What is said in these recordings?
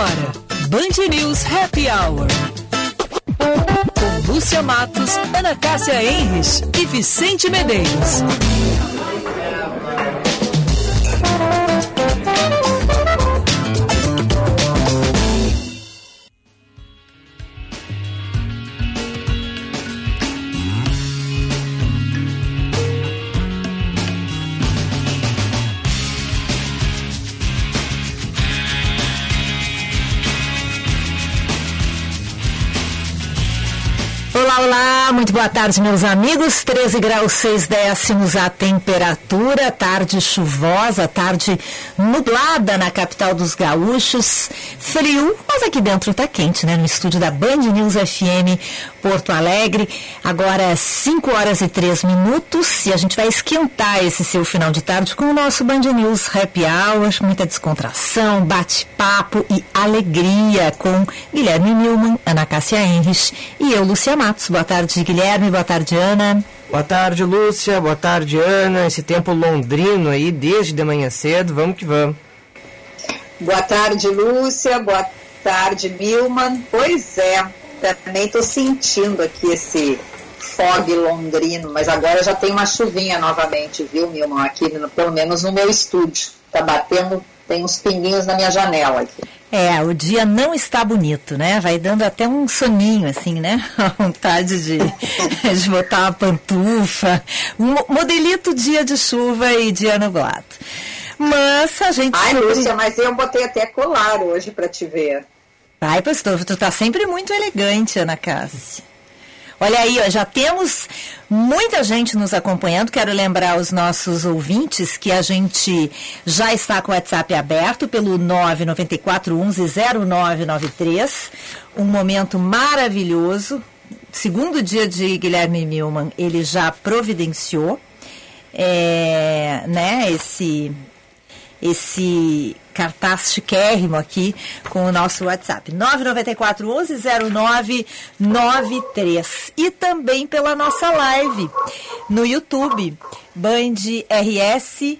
agora, Band News Happy Hour. Com Lúcia Matos, Ana Cássia Enres e Vicente Medeiros. Muito boa tarde, meus amigos. 13 graus 6 décimos a temperatura, tarde chuvosa, tarde nublada na capital dos gaúchos. Frio, mas aqui dentro tá quente, né? No estúdio da Band News FM Porto Alegre. Agora 5 horas e 3 minutos e a gente vai esquentar esse seu final de tarde com o nosso Band News Happy Hour. Muita descontração, bate-papo e alegria com Guilherme Newman, Ana Cássia Henrich e eu, Lúcia Matos. Boa tarde, Guilherme. Boa tarde, Ana. Boa tarde, Lúcia. Boa tarde, Ana. Esse tempo londrino aí, desde de manhã cedo. Vamos que vamos. Boa tarde, Lúcia. Boa tarde, Milman. Pois é, também estou sentindo aqui esse fog londrino, mas agora já tem uma chuvinha novamente, viu, Milman? Aqui, pelo menos no meu estúdio. Tá batendo, tem uns pinguinhos na minha janela aqui. É, o dia não está bonito, né? Vai dando até um soninho, assim, né? A vontade de, de botar uma pantufa. Um modelito dia de chuva e dia nublado. Mas a gente. Ai, Lúcia, mas eu botei até colar hoje para te ver. Ai, pastor, tu tá sempre muito elegante, Ana Cássia. Olha aí, ó, já temos muita gente nos acompanhando. Quero lembrar aos nossos ouvintes que a gente já está com o WhatsApp aberto pelo 994110993. Um momento maravilhoso. Segundo dia de Guilherme Milman, ele já providenciou é, né, esse, esse cartaz chiquérrimo aqui com o nosso WhatsApp. 994 11 0993. E também pela nossa live no YouTube, Band RS.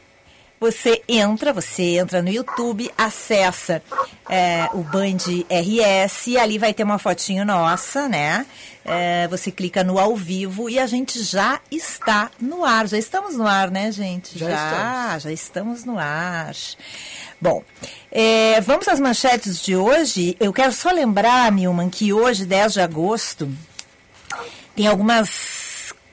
Você entra, você entra no YouTube, acessa é, o Band RS e ali vai ter uma fotinho nossa, né? É, você clica no ao vivo e a gente já está no ar. Já estamos no ar, né, gente? Já, já estamos. já estamos no ar. Bom, é, vamos às manchetes de hoje. Eu quero só lembrar, Milman, que hoje, 10 de agosto, tem algumas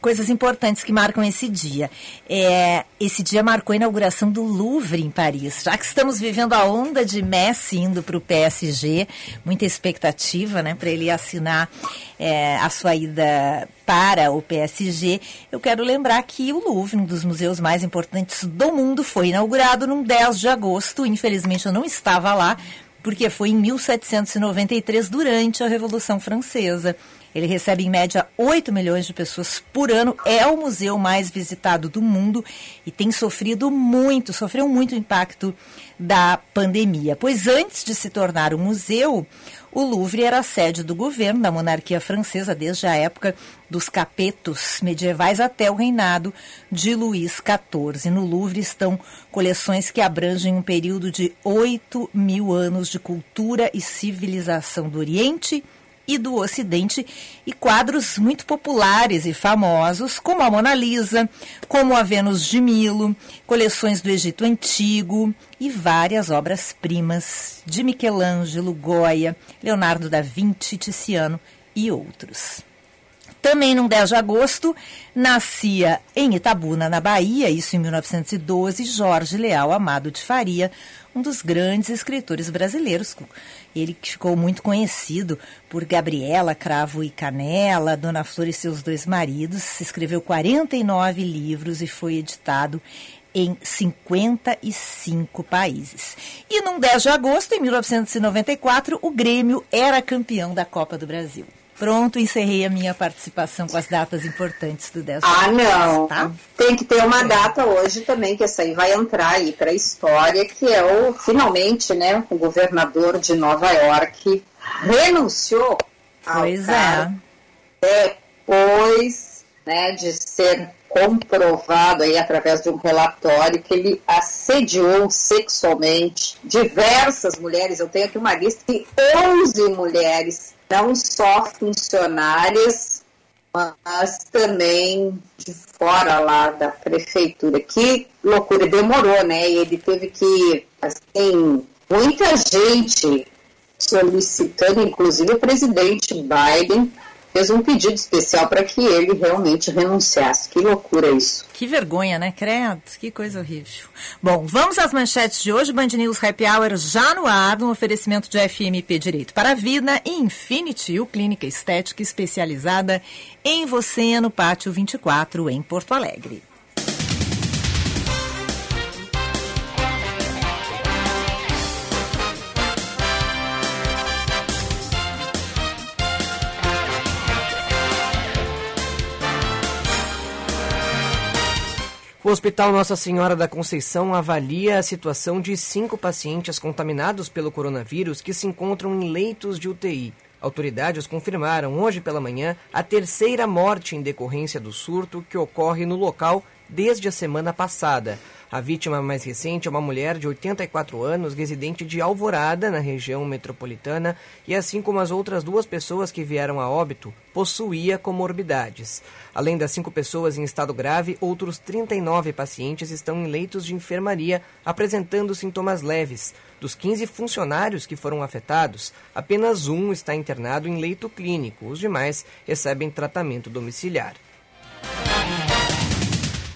coisas importantes que marcam esse dia. É, esse dia marcou a inauguração do Louvre em Paris. Já que estamos vivendo a onda de Messi indo para o PSG, muita expectativa né, para ele assinar é, a sua ida para o PSG, eu quero lembrar que o Louvre, um dos museus mais importantes do mundo, foi inaugurado no 10 de agosto. Infelizmente eu não estava lá, porque foi em 1793, durante a Revolução Francesa. Ele recebe em média 8 milhões de pessoas por ano, é o museu mais visitado do mundo e tem sofrido muito, sofreu muito o impacto da pandemia. Pois antes de se tornar um museu, o Louvre era a sede do governo da monarquia francesa desde a época dos capetos medievais até o reinado de Luís XIV. No Louvre estão coleções que abrangem um período de 8 mil anos de cultura e civilização do Oriente e do Ocidente e quadros muito populares e famosos, como a Mona Lisa, como a Vênus de Milo, coleções do Egito Antigo e várias obras-primas de Michelangelo, Goya, Leonardo da Vinci, Tiziano e outros. Também no 10 de agosto, nascia em Itabuna, na Bahia, isso em 1912, Jorge Leal Amado de Faria, um dos grandes escritores brasileiros. Ele que ficou muito conhecido por Gabriela, Cravo e Canela, Dona Flor e seus dois maridos. Escreveu 49 livros e foi editado em 55 países. E num 10 de agosto, em 1994, o Grêmio era campeão da Copa do Brasil. Pronto, encerrei a minha participação com as datas importantes do 10 de Ah, não. Tá? Tem que ter uma data hoje também, que essa aí vai entrar aí para a história, que é o, finalmente, né, o governador de Nova York renunciou pois ao é. depois né, de ser comprovado aí através de um relatório que ele assediou sexualmente diversas mulheres. Eu tenho aqui uma lista de 11 mulheres, não só funcionárias, mas também de fora lá da prefeitura. Que loucura, demorou, né? E ele teve que, assim, muita gente solicitando, inclusive o presidente Biden, fez um pedido especial para que ele realmente renunciasse. Que loucura isso. Que vergonha, né? Credo, que coisa horrível. Bom, vamos às manchetes de hoje. Band News Happy Hour já no ar, um oferecimento de FMP Direito para a Vida e Infinity, o clínica estética especializada em você no Pátio 24, em Porto Alegre. O Hospital Nossa Senhora da Conceição avalia a situação de cinco pacientes contaminados pelo coronavírus que se encontram em leitos de UTI. Autoridades confirmaram hoje pela manhã a terceira morte em decorrência do surto que ocorre no local desde a semana passada. A vítima mais recente é uma mulher de 84 anos, residente de Alvorada, na região metropolitana, e assim como as outras duas pessoas que vieram a óbito, possuía comorbidades. Além das cinco pessoas em estado grave, outros 39 pacientes estão em leitos de enfermaria apresentando sintomas leves. Dos 15 funcionários que foram afetados, apenas um está internado em leito clínico, os demais recebem tratamento domiciliar.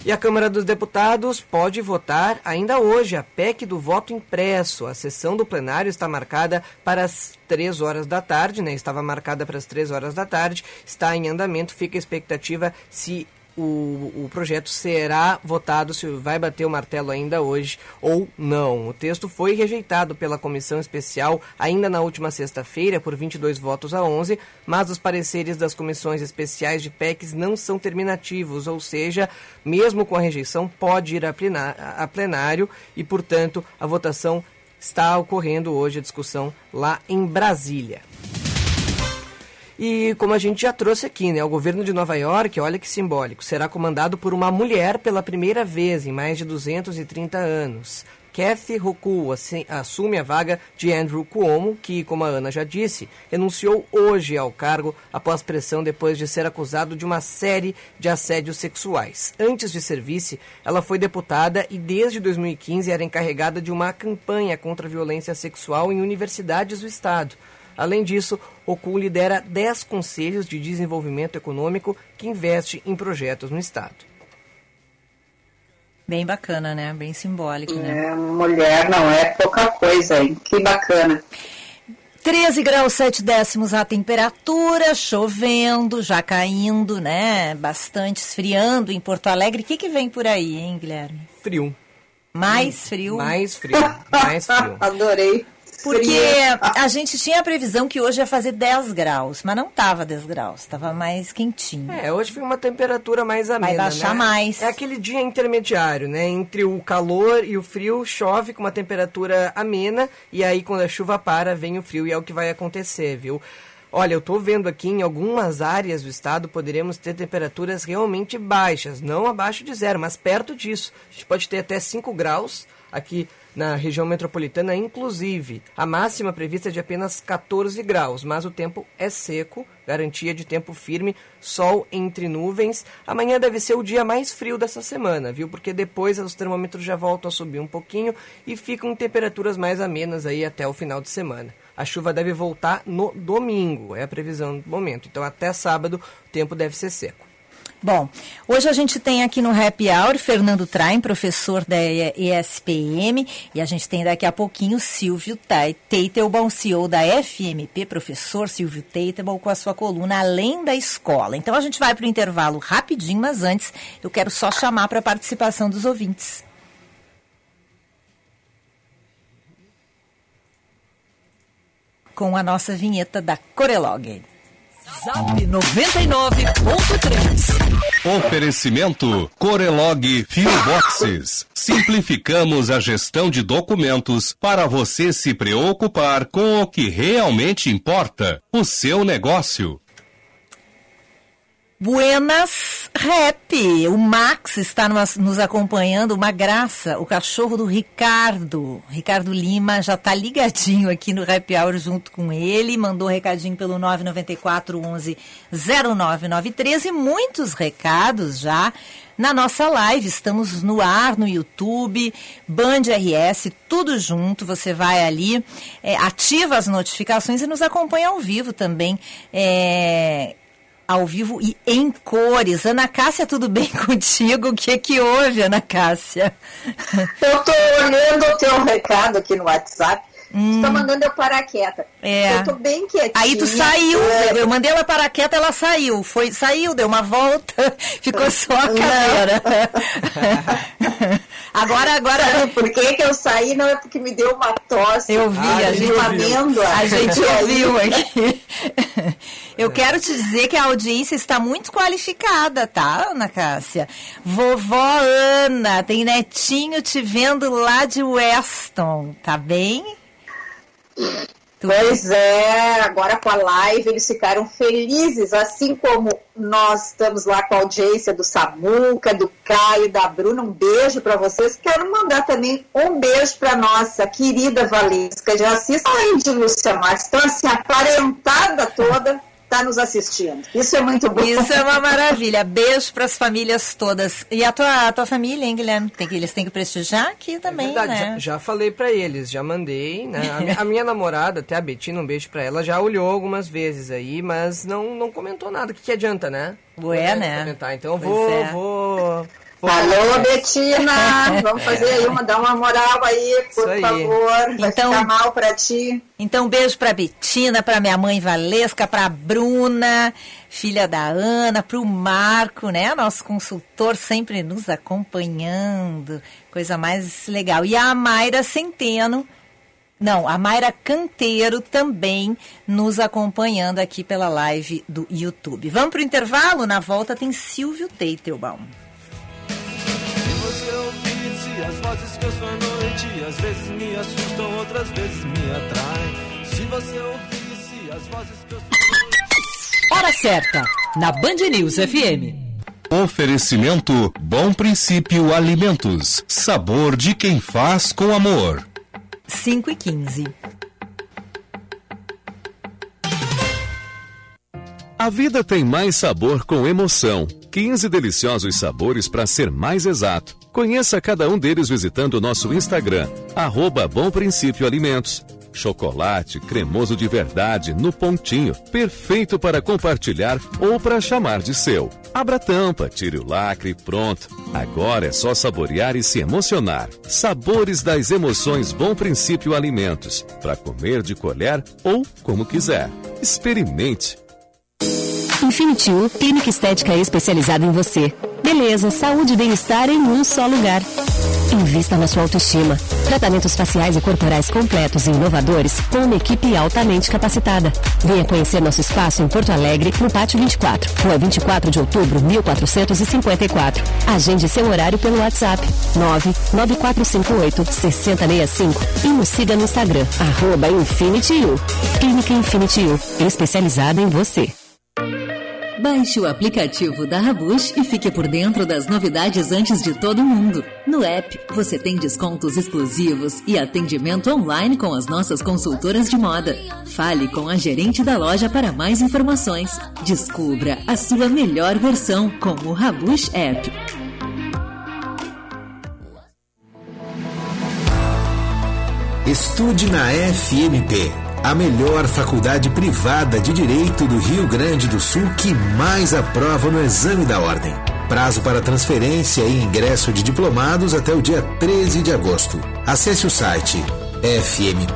E a Câmara dos Deputados pode votar ainda hoje a PEC do voto impresso. A sessão do plenário está marcada para as três horas da tarde, né? Estava marcada para as três horas da tarde, está em andamento, fica a expectativa se o, o projeto será votado, se vai bater o martelo ainda hoje ou não. O texto foi rejeitado pela comissão especial ainda na última sexta-feira por 22 votos a 11, mas os pareceres das comissões especiais de PECs não são terminativos, ou seja, mesmo com a rejeição, pode ir a plenário e, portanto, a votação está ocorrendo hoje a discussão lá em Brasília. E como a gente já trouxe aqui, né, o governo de Nova York, olha que simbólico, será comandado por uma mulher pela primeira vez em mais de 230 anos. Kathy Hochul assume a vaga de Andrew Cuomo, que, como a Ana já disse, renunciou hoje ao cargo após pressão depois de ser acusado de uma série de assédios sexuais. Antes de ser vice, ela foi deputada e desde 2015 era encarregada de uma campanha contra a violência sexual em universidades do estado. Além disso, o CUN lidera 10 conselhos de desenvolvimento econômico que investe em projetos no Estado. Bem bacana, né? Bem simbólico, né? É, mulher não é pouca coisa, hein? Que bacana. 13 graus 7 décimos a temperatura, chovendo, já caindo, né? Bastante esfriando em Porto Alegre. O que, que vem por aí, hein, Guilherme? Frio. Mais frio? Mais frio, mais frio. Adorei. Porque a gente tinha a previsão que hoje ia fazer 10 graus, mas não estava 10 graus, estava mais quentinho. É, hoje foi uma temperatura mais amena, Vai baixar né? mais. É aquele dia intermediário, né? Entre o calor e o frio, chove com uma temperatura amena, e aí quando a chuva para, vem o frio, e é o que vai acontecer, viu? Olha, eu estou vendo aqui em algumas áreas do estado poderemos ter temperaturas realmente baixas, não abaixo de zero, mas perto disso. A gente pode ter até 5 graus aqui na região metropolitana, inclusive. A máxima prevista é de apenas 14 graus, mas o tempo é seco, garantia de tempo firme, sol entre nuvens. Amanhã deve ser o dia mais frio dessa semana, viu? Porque depois os termômetros já voltam a subir um pouquinho e ficam temperaturas mais amenas aí até o final de semana. A chuva deve voltar no domingo, é a previsão do momento. Então até sábado o tempo deve ser seco. Bom, hoje a gente tem aqui no Happy Hour Fernando Traem, professor da ESPM, e a gente tem daqui a pouquinho Silvio Teitelbaum, CEO da FMP, professor Silvio Teitelbaum, com a sua coluna Além da Escola. Então a gente vai para o intervalo rapidinho, mas antes eu quero só chamar para a participação dos ouvintes. Com a nossa vinheta da Corelog. Zap 99.3. Oferecimento Corelog Boxes. Simplificamos a gestão de documentos para você se preocupar com o que realmente importa, o seu negócio. Buenas Rap. O Max está nos, acompanhando, uma graça. O cachorro do Ricardo. Ricardo Lima já está ligadinho aqui no Rap Hour junto com ele. Mandou recadinho pelo 994 11 0993 e muitos recados já na nossa live. Estamos no ar, no YouTube, Band RS, tudo junto. Você vai ali, é, ativa as notificações e nos acompanha ao vivo também. É, ao vivo e em cores. Ana Cássia, tudo bem contigo? O que que houve, Ana Cássia? Eu tô olhando o teu recado aqui no WhatsApp. Hum. Tá mandando eu parar quieta. É. Eu tô bem quietinha. Aí tu saiu, é. eu mandei ela parar quieta, ela saiu. Foi, saiu, deu uma volta, ficou só a cadeira. agora, agora. Sabe por que, que eu saí? Não é porque me deu uma tosse. Eu vi, ah, a gente amêndoa. A gente ouviu aqui. Eu quero te dizer que a audiência está muito qualificada, tá, Ana Cássia? Vovó Ana, tem netinho te vendo lá de Weston, tá bem? Pois é, agora com a live eles ficaram felizes, assim como nós estamos lá com a audiência do Samuca, do Caio, da Bruna. Um beijo para vocês. Quero mandar também um beijo para nossa querida Valesca de Assis, além de Lúcia Marques. Então, assim, a parentada toda está nos assistindo. Isso é muito bom. Isso é uma maravilha. Beijo para as famílias todas. E a tua, a tua família, hein, Guilherme? Tem que, eles têm que prestigiar aqui também, é verdade, né? Já, já falei para eles, já mandei, né? A, minha, a minha namorada, até a Betina, um beijo para ela, já olhou algumas vezes aí, mas não, não comentou nada. O que, que adianta, né? Ué, né? Comentar. Então eu vou, é. vou Alô, Betina! Vamos fazer aí uma, dar uma moral aí, por aí. favor. Vai então, ficar mal pra ti. Então, beijo pra Betina, pra minha mãe Valesca, pra Bruna, filha da Ana, pro Marco, né? Nosso consultor sempre nos acompanhando. Coisa mais legal. E a Mayra Centeno. Não, a Mayra Canteiro também nos acompanhando aqui pela live do YouTube. Vamos para o intervalo? Na volta tem Silvio Teitelbaum vozes que ouço à noite, às vezes me assustam, outras vezes me atraem. Se você ouvisse as vozes que ouço à noite. Hora certa, na Band News FM. Oferecimento Bom Princípio Alimentos. Sabor de quem faz com amor. 5 e 15. A vida tem mais sabor com emoção. 15 deliciosos sabores para ser mais exato. Conheça cada um deles visitando o nosso Instagram, arroba Bom Princípio Alimentos. Chocolate cremoso de verdade no pontinho, perfeito para compartilhar ou para chamar de seu. Abra a tampa, tire o lacre pronto. Agora é só saborear e se emocionar. Sabores das emoções Bom Princípio Alimentos, para comer de colher ou como quiser. Experimente. Infinity U, clínica estética especializada em você. Beleza, saúde e bem-estar em um só lugar. Invista na sua autoestima. Tratamentos faciais e corporais completos e inovadores com uma equipe altamente capacitada. Venha conhecer nosso espaço em Porto Alegre, no Pátio 24, rua 24 de outubro, 1454. Agende seu horário pelo WhatsApp 99458 6065 e nos siga no Instagram, arroba Infinity U. Clínica Infinity U, especializada em você. Baixe o aplicativo da Rabush e fique por dentro das novidades antes de todo mundo. No app, você tem descontos exclusivos e atendimento online com as nossas consultoras de moda. Fale com a gerente da loja para mais informações. Descubra a sua melhor versão com o Rabush App. Estude na FMP a melhor faculdade privada de Direito do Rio Grande do Sul que mais aprova no exame da ordem. Prazo para transferência e ingresso de diplomados até o dia 13 de agosto. Acesse o site fmp.edu.br.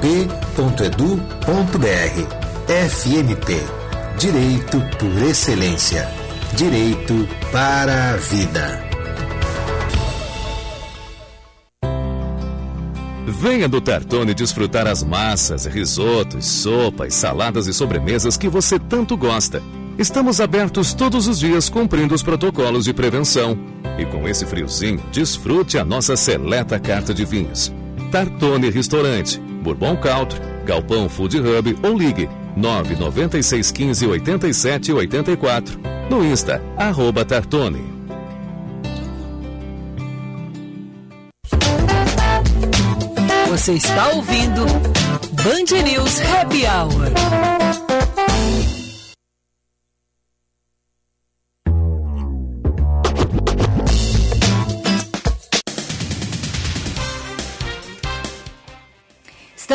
FMP Direito por Excelência. Direito para a Vida. Venha do Tartone desfrutar as massas, risotos, sopas, saladas e sobremesas que você tanto gosta. Estamos abertos todos os dias cumprindo os protocolos de prevenção. E com esse friozinho, desfrute a nossa seleta carta de vinhos. Tartone Restaurante, Bourbon Country, Galpão Food Hub ou ligue 99615 8784. No Insta, arroba Tartone. Você está ouvindo Band News Happy Hour.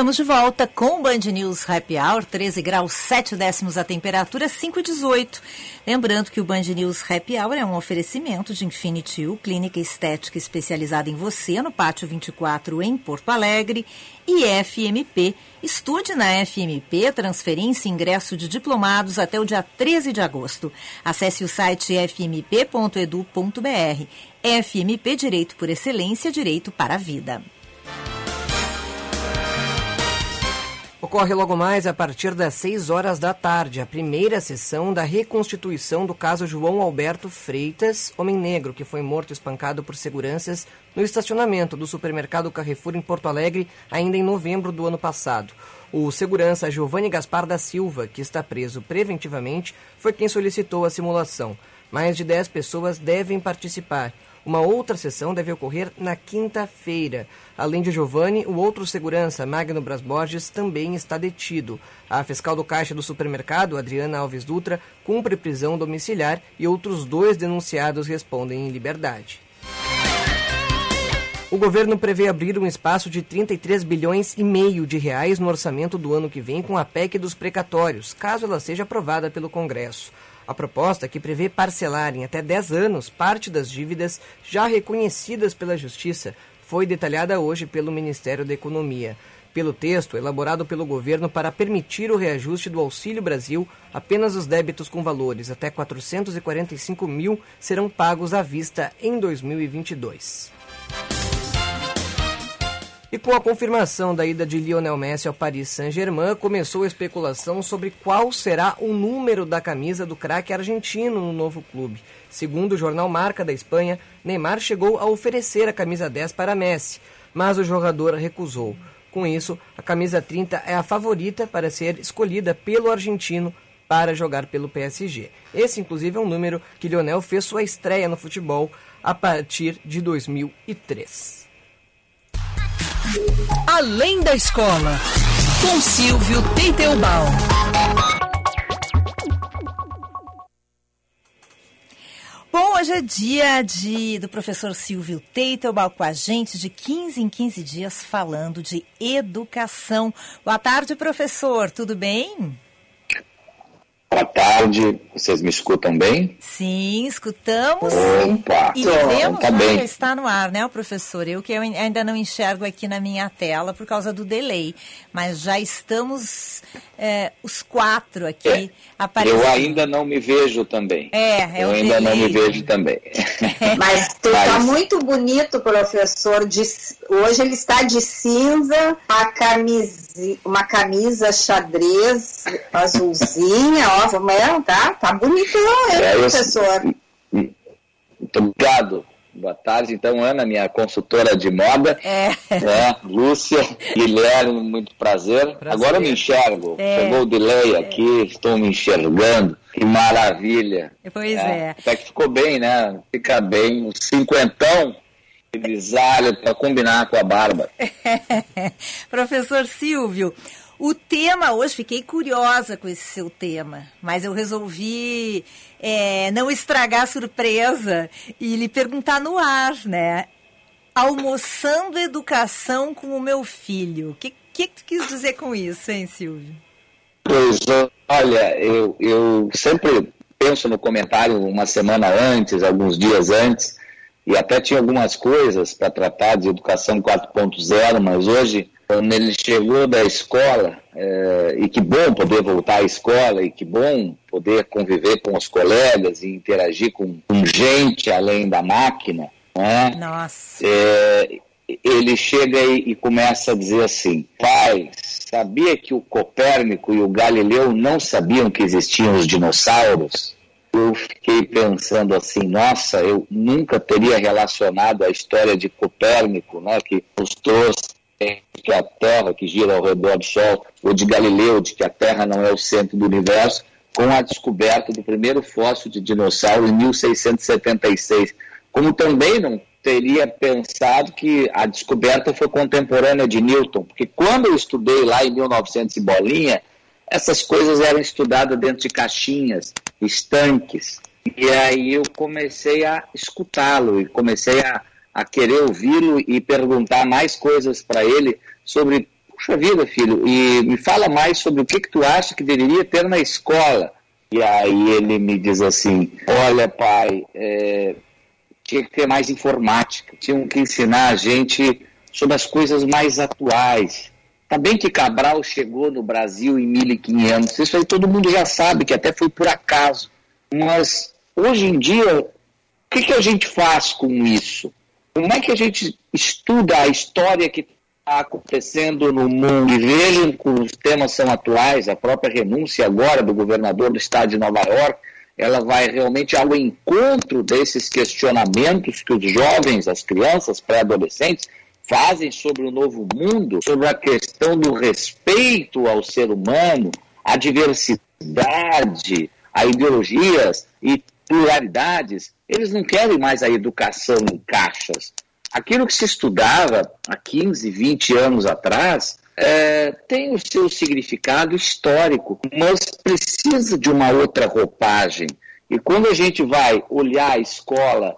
Estamos de volta com o Band News Happy Hour, 13 graus 7 décimos a temperatura, 5 e 18. Lembrando que o Band News Happy Hour é um oferecimento de Infinity U, clínica estética especializada em você, no Pátio 24, em Porto Alegre, e FMP. Estude na FMP, transferência e ingresso de diplomados até o dia 13 de agosto. Acesse o site fmp.edu.br. FMP Direito por Excelência, Direito para a Vida. Ocorre logo mais a partir das 6 horas da tarde a primeira sessão da reconstituição do caso João Alberto Freitas, homem negro que foi morto espancado por seguranças no estacionamento do supermercado Carrefour em Porto Alegre ainda em novembro do ano passado. O segurança Giovanni Gaspar da Silva, que está preso preventivamente, foi quem solicitou a simulação. Mais de 10 pessoas devem participar. Uma outra sessão deve ocorrer na quinta-feira. Além de Giovanni, o outro segurança, Magno Bras Borges, também está detido. A fiscal do caixa do supermercado, Adriana Alves Dutra, cumpre prisão domiciliar e outros dois denunciados respondem em liberdade. O governo prevê abrir um espaço de 33 bilhões e meio de reais no orçamento do ano que vem com a PEC dos precatórios, caso ela seja aprovada pelo Congresso. A proposta, que prevê parcelar em até 10 anos parte das dívidas já reconhecidas pela Justiça, foi detalhada hoje pelo Ministério da Economia. Pelo texto, elaborado pelo governo para permitir o reajuste do Auxílio Brasil, apenas os débitos com valores até 445 mil serão pagos à vista em 2022. E com a confirmação da ida de Lionel Messi ao Paris Saint-Germain, começou a especulação sobre qual será o número da camisa do craque argentino no novo clube. Segundo o jornal Marca da Espanha, Neymar chegou a oferecer a camisa 10 para Messi, mas o jogador recusou. Com isso, a camisa 30 é a favorita para ser escolhida pelo argentino para jogar pelo PSG. Esse, inclusive, é um número que Lionel fez sua estreia no futebol a partir de 2003. Além da escola, com Silvio Teitelbaum. Bom, hoje é dia de, do professor Silvio Teitelbaum com a gente, de 15 em 15 dias, falando de educação. Boa tarde, professor, tudo bem? Boa tarde, vocês me escutam bem? Sim, escutamos. Opa, e vemos tá já bem. que está no ar, né, o professor? Eu que eu ainda não enxergo aqui na minha tela por causa do delay, mas já estamos é, os quatro aqui aparecendo. Eu ainda não me vejo também. É, é Eu o ainda não me delay. vejo também. Mas tu tá muito bonito, professor. de- hoje ele está de cinza, uma camisa, uma camisa xadrez azulzinha, ó, vamos é, tá? Tá bonitão, hein, É, professor? Muito obrigado. Boa tarde, então, Ana, minha consultora de moda. É. né? Lúcia, Guilherme, muito prazer. Agora eu me enxergo. É. Chegou o delay aqui, estou me enxergando. Que maravilha. Pois né? é. Até que ficou bem, né? Fica bem. O cinquentão, grisalho, para combinar com a barba. Professor Silvio, o tema hoje, fiquei curiosa com esse seu tema, mas eu resolvi é, não estragar a surpresa e lhe perguntar no ar, né? Almoçando educação com o meu filho. O que, que tu quis dizer com isso, hein, Silvio? Pois olha, eu, eu sempre penso no comentário uma semana antes, alguns dias antes, e até tinha algumas coisas para tratar de educação 4.0, mas hoje, quando ele chegou da escola, eh, e que bom poder voltar à escola, e que bom poder conviver com os colegas e interagir com, com gente além da máquina, né? Nossa. É, ele chega e, e começa a dizer assim: pai, sabia que o Copérnico e o Galileu não sabiam que existiam os dinossauros? Eu fiquei pensando assim: nossa, eu nunca teria relacionado a história de Copérnico, né, que nos trouxe que a Terra que gira ao redor do Sol, ou de Galileu, de que a Terra não é o centro do universo, com a descoberta do primeiro fóssil de dinossauro em 1676. Como também não teria pensado que a descoberta foi contemporânea de Newton, porque quando eu estudei lá em 1900 e bolinha, essas coisas eram estudadas dentro de caixinhas, estanques, e aí eu comecei a escutá-lo e comecei a, a querer ouvi-lo e perguntar mais coisas para ele sobre, puxa vida, filho, e me fala mais sobre o que, que tu acha que deveria ter na escola. E aí ele me diz assim, olha pai, é, tinha que ter mais informática, tinham que ensinar a gente sobre as coisas mais atuais. Tá bem que Cabral chegou no Brasil em 1500, isso aí todo mundo já sabe, que até foi por acaso. Mas hoje em dia, o que, que a gente faz com isso? Como é que a gente estuda a história que está acontecendo no mundo? E vejam que os temas são atuais, a própria renúncia agora do governador do estado de Nova York, ela vai realmente ao encontro desses questionamentos que os jovens, as crianças, pré-adolescentes fazem sobre o novo mundo, sobre a questão do respeito ao ser humano, a diversidade, a ideologias e pluralidades. Eles não querem mais a educação em caixas. Aquilo que se estudava há 15, 20 anos atrás é, tem o seu significado histórico, mas precisa de uma outra roupagem. E quando a gente vai olhar a escola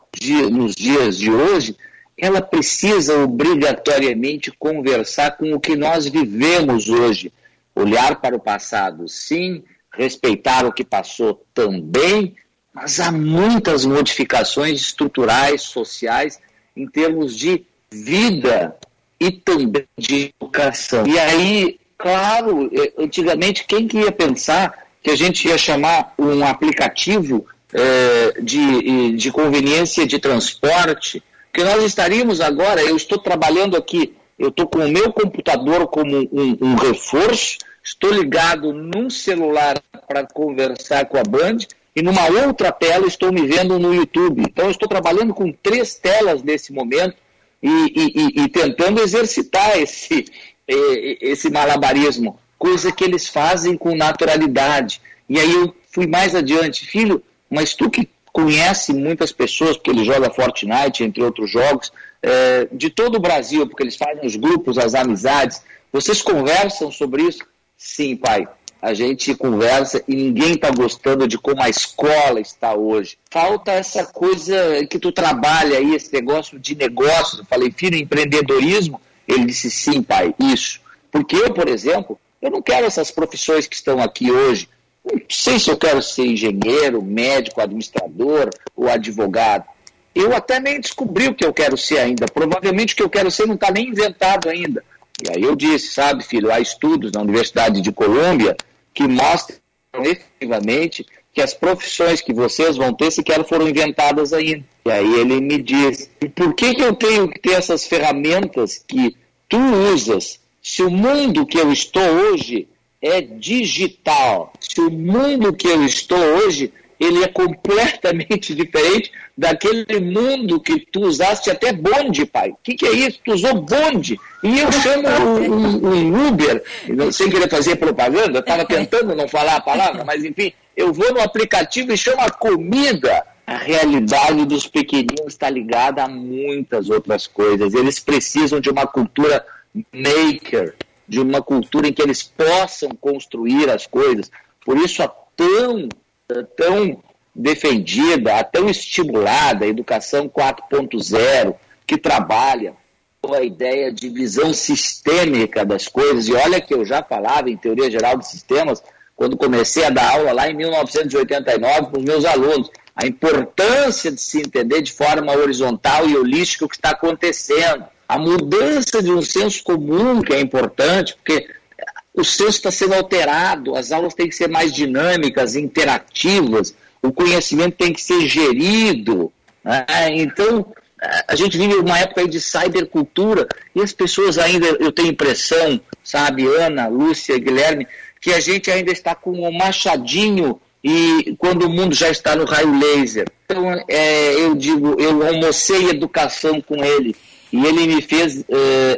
nos dias de hoje, ela precisa obrigatoriamente conversar com o que nós vivemos hoje. Olhar para o passado, sim, respeitar o que passou também, mas há muitas modificações estruturais, sociais, em termos de vida e também de educação. E aí, claro, eh, antigamente quem que ia pensar que a gente ia chamar um aplicativo eh, de, de conveniência de transporte, que nós estaríamos agora, eu estou trabalhando aqui, eu estou com o meu computador como um, um reforço, estou ligado num celular para conversar com a Band, e numa outra tela estou me vendo no YouTube. Então, estou trabalhando com três telas nesse momento, e, e, e tentando exercitar esse, esse malabarismo, coisa que eles fazem com naturalidade. E aí eu fui mais adiante, filho, mas tu que conhece muitas pessoas, porque ele joga Fortnite, entre outros jogos, é, de todo o Brasil, porque eles fazem os grupos, as amizades, vocês conversam sobre isso? Sim, pai a gente conversa e ninguém está gostando de como a escola está hoje. Falta essa coisa que tu trabalha aí, esse negócio de negócios. Eu falei, filho, empreendedorismo? Ele disse, sim, pai, isso. Porque eu, por exemplo, eu não quero essas profissões que estão aqui hoje. Não sei se eu quero ser engenheiro, médico, administrador ou advogado. Eu até nem descobri o que eu quero ser ainda. Provavelmente o que eu quero ser não está nem inventado ainda. E aí eu disse, sabe, filho, há estudos na Universidade de Colômbia que mostram efetivamente que as profissões que vocês vão ter sequer foram inventadas ainda. E aí ele me diz, por que, que eu tenho que ter essas ferramentas que tu usas se o mundo que eu estou hoje é digital? Se o mundo que eu estou hoje ele é completamente diferente daquele mundo que tu usaste até bonde, pai. O que, que, é isso? Tu usou bonde. E eu chamo um, um Uber, sem querer fazer propaganda, estava tentando não falar a palavra, mas enfim, eu vou no aplicativo e chamo a comida. A realidade dos pequeninos está ligada a muitas outras coisas. Eles precisam de uma cultura maker, de uma cultura em que eles possam construir as coisas. Por isso, a tão tão defendida, a tão estimulada, a educação 4.0, que trabalha com a ideia de visão sistêmica das coisas. E olha que eu já falava em teoria geral de sistemas, quando comecei a dar aula lá em 1989 para os meus alunos, a importância de se entender de forma horizontal e holística o que está acontecendo. A mudança de um senso comum que é importante, porque o senso está sendo alterado, as aulas têm que ser mais dinâmicas, interativas, o conhecimento tem que ser gerido. Né? Então, a gente vive uma época de cybercultura e as pessoas ainda, eu tenho impressão, sabe, Ana, Lúcia, Guilherme, que a gente ainda está com o um machadinho e quando o mundo já está no raio laser. Então, é, eu digo, eu almocei educação com ele e ele me fez uh,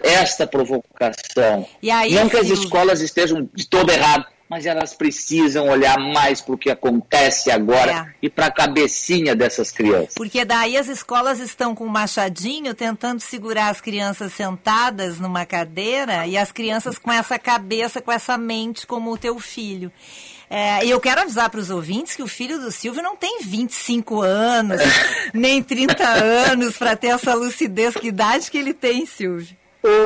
esta provocação. Aí, Não que as escolas estejam de todo errado, mas elas precisam olhar mais para o que acontece agora É. e para a cabecinha dessas crianças. Porque daí as escolas estão com um machadinho tentando segurar as crianças sentadas numa cadeira e as crianças com essa cabeça, com essa mente como o teu filho. É, e eu quero avisar para os ouvintes que o filho do Silvio não tem 25 anos, nem 30 anos para ter essa lucidez. Que idade que ele tem, Silvio?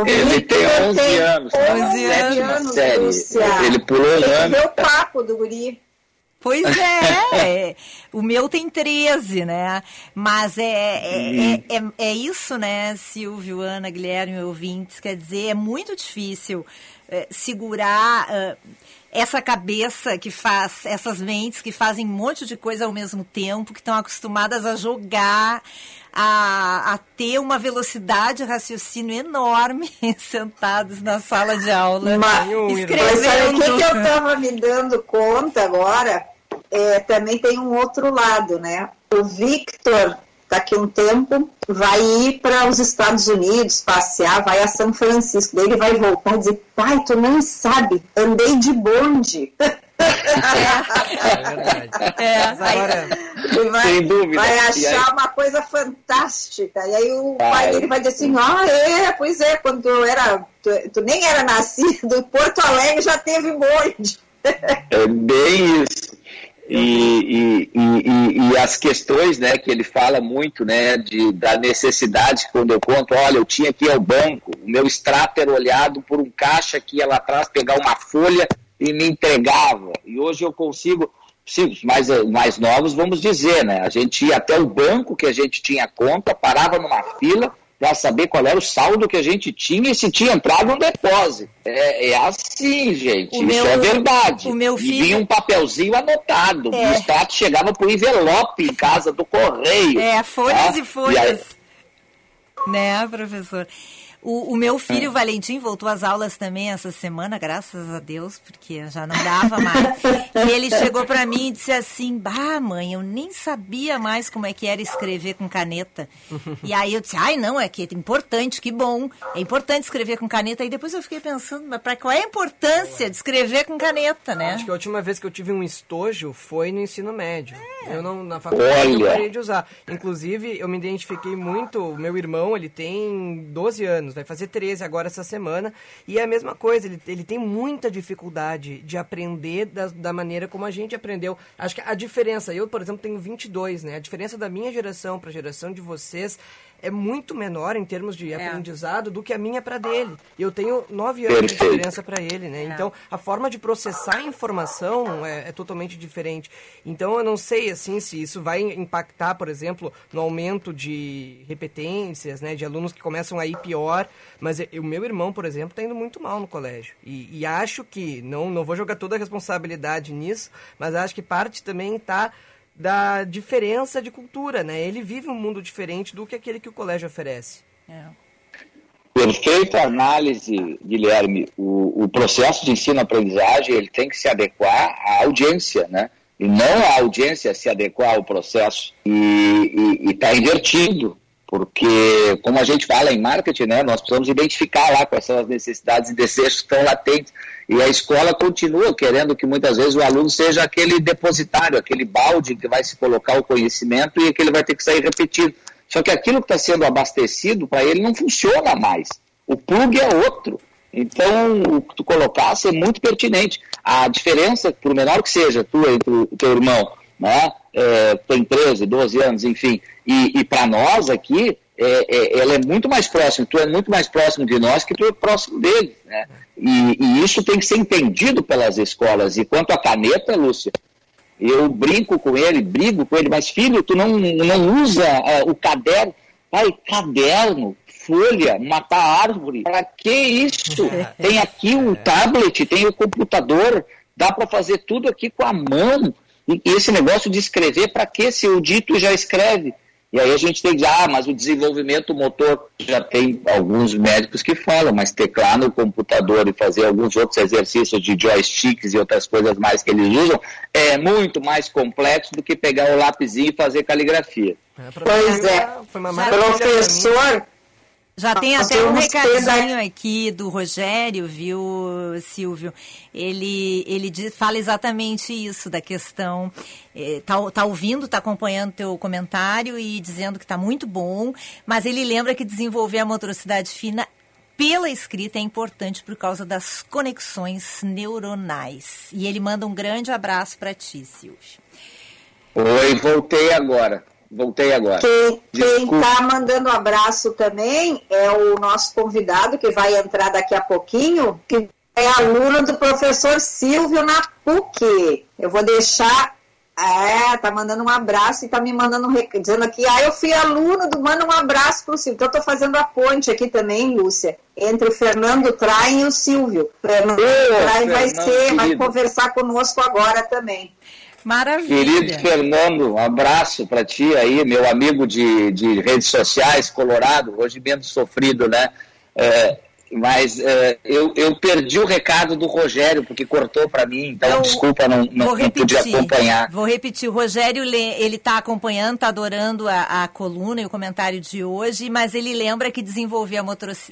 Ele tem 11 anos, tá na 11 sétima anos, série. Ele pulou um ano. o papo do guri. Pois é, o meu tem 13, né? Mas é, é, é, é, é isso, né, Silvio, Ana, Guilherme, ouvintes? Quer dizer, é muito difícil é, segurar é, essa cabeça que faz, essas mentes que fazem um monte de coisa ao mesmo tempo, que estão acostumadas a jogar, a, a ter uma velocidade de raciocínio enorme, sentados na sala de aula, Mas, mas sabe o escrevendo. que, que eu estava me dando conta agora? É, também tem um outro lado, né? O Victor, daqui a um tempo, vai ir para os Estados Unidos passear, vai a São Francisco. Daí ele vai voltar e dizer, pai, tu não sabe, andei de bonde. É verdade. É, Ele vai, Sem dúvida. vai achar aí- uma coisa fantástica. E aí o Vai. pai dele vai dizer assim, ah, é, pois é, quando tu era, tu, tu nem era nascido, Porto Alegre já teve bonde. É bem isso. E, e, e, e- as questões né, que ele fala muito né, de, da necessidade, quando eu conto, olha, eu tinha que ir ao banco, o meu extrato era olhado por um caixa que ia lá atrás pegar uma folha e me entregava. E hoje eu consigo, sim, os mais, mais novos, vamos dizer, né? A gente ia até o banco que a gente tinha conta, parava numa fila para saber qual era o saldo que a gente tinha e se tinha entrado um depósito. É, é assim, gente. O Isso meu- é verdade. o meu E filho- vinha um papelzinho anotado. É. O extrato chegava por envelope em casa do correio. É, folhas tá? e folhas. aí- Né, professor? O, o meu filho Valentim voltou às aulas também essa semana, graças a Deus, porque já não dava mais. e ele chegou para mim e disse assim: Bah, mãe, eu nem sabia mais como é que era escrever com caneta. e aí eu disse: Ai, não, é que é importante, que bom. É importante escrever com caneta. E depois eu fiquei pensando: Mas pra qual é a importância de escrever com caneta, né? Acho que a última vez que eu tive um estojo foi no ensino médio. Eu não, na faculdade eu Olha. parei de usar. Inclusive, eu me identifiquei muito, o meu irmão, ele tem 12 anos, vai fazer 13 agora essa semana, e é a mesma coisa, ele, ele tem muita dificuldade de aprender da, da maneira como a gente aprendeu. Acho que a diferença, eu, por exemplo, tenho 22, né? A diferença da minha geração para a geração de vocês é muito menor em termos de aprendizado do que a minha para dele. E eu tenho 9 anos de Perfeito. diferença para ele, né? Então, a forma de processar a informação é, é totalmente diferente. Então, eu não sei, assim, se isso vai impactar, por exemplo, no aumento de repetências, né? De alunos que começam a ir pior. Mas o meu irmão, por exemplo, está indo muito mal no colégio. E, e acho que, não, não vou jogar toda a responsabilidade nisso, mas acho que parte também está da diferença de cultura, né? Ele vive um mundo diferente do que aquele que o colégio oferece. Perfeita análise, Guilherme. O, o processo de ensino-aprendizagem ele tem que se adequar à audiência, né? E não a audiência se adequar ao processo. E está invertido, porque, como a gente fala em marketing, né, nós precisamos identificar lá quais são as necessidades e desejos que estão latentes. E a escola continua querendo que muitas vezes o aluno seja aquele depositário, aquele balde que vai se colocar o conhecimento e que ele vai ter que sair repetido. Só que aquilo que está sendo abastecido para ele não funciona mais. O plug é outro. Então, o que tu colocasse é muito pertinente. A diferença, por menor que seja, tu entre o teu irmão, né? É, tem 13, 12 anos, enfim, e, e para nós aqui, é, é, ela é muito mais próxima, tu é muito mais próximo de nós que tu é próximo dele, né? E, e isso tem que ser entendido pelas escolas. E quanto à caneta, Lúcia, eu brinco com ele, brigo com ele, mas filho, tu não, não usa ah, o caderno. Pai, caderno, folha, matar árvore, para que isso? Tem aqui o tablet, tem o computador, dá para fazer tudo aqui com a mão. E esse negócio de escrever, para que se o dito já escreve? E aí a gente tem que dizer, ah, mas o desenvolvimento motor, já tem alguns médicos que falam, mas teclar no computador e fazer alguns outros exercícios de joysticks e outras coisas mais que eles usam, é muito mais complexo do que pegar o lapisinho e fazer caligrafia. Pois é. Foi uma. Professor, Já tem Nós até um recadinho aqui do Rogério, viu, Silvio? Ele, ele diz- fala exatamente isso, da questão. eh, tá, tá ouvindo, tá acompanhando teu comentário e dizendo que tá muito bom, mas ele lembra que desenvolver a motricidade fina pela escrita é importante por causa das conexões neuronais. E ele manda um grande abraço para ti, Silvio. Oi, voltei agora. Voltei agora. Quem está mandando abraço também é o nosso convidado, que vai entrar daqui a pouquinho, que é aluno do professor Silvio na PUC. Eu vou deixar. É, tá mandando um abraço e tá me mandando um dizendo aqui, ah, eu fui aluno do Manda um abraço pro Silvio. Então eu tô fazendo a ponte aqui também, Lúcia, entre o Fernando Traem e o Silvio. Fernando Ô, Traem vai Fernando, ser, vai querido. conversar conosco agora também. Maravilha. Querido Fernando, um abraço para ti aí, meu amigo de, de redes sociais, Colorado, hoje menos sofrido, né? É, mas é, eu, eu perdi o recado do Rogério, porque cortou para mim, então Eu desculpa, não, não, Vou não pude repetir. acompanhar. Vou repetir. O Rogério, ele está acompanhando, está adorando a, a coluna e o comentário de hoje, mas ele lembra que desenvolver a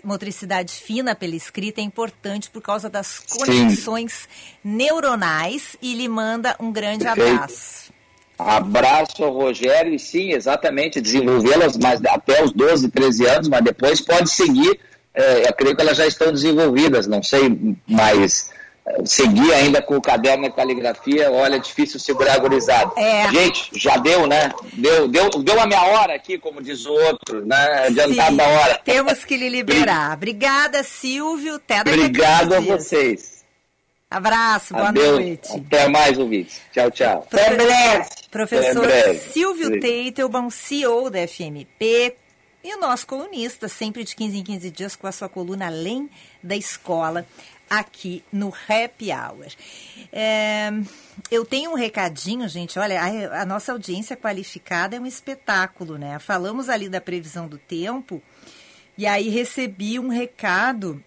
motricidade fina pela escrita é importante por causa das conexões neuronais e lhe manda um grande Perfeito. abraço. Abraço ao Rogério, e sim, exatamente, desenvolvê-las mas até os 12, 13 anos, mas depois pode seguir. É, eu creio que elas já estão desenvolvidas, não sei, mas é, seguir ainda com o caderno e caligrafia, olha, é difícil segurar a gurizada. É. Gente, já deu, né? Deu, deu, deu a minha hora aqui, como diz o outro, né? Adiantado Sim, da hora. Temos que lhe liberar. Obrigada, Silvio. Até daqui Obrigado a 15 dias. vocês. Abraço, boa Adeus. noite. Até mais, ouvintes. Tchau, tchau. Até breve. Professor Até breve. Silvio. Teitelbaum, CEO da FMP, e o nosso colunista, sempre de 15 em 15 dias, com a sua coluna Além da Escola, aqui no Happy Hour. É, eu tenho um recadinho, gente. Olha, a, a nossa audiência qualificada é um espetáculo, né? Falamos ali da previsão do tempo, e aí recebi um recado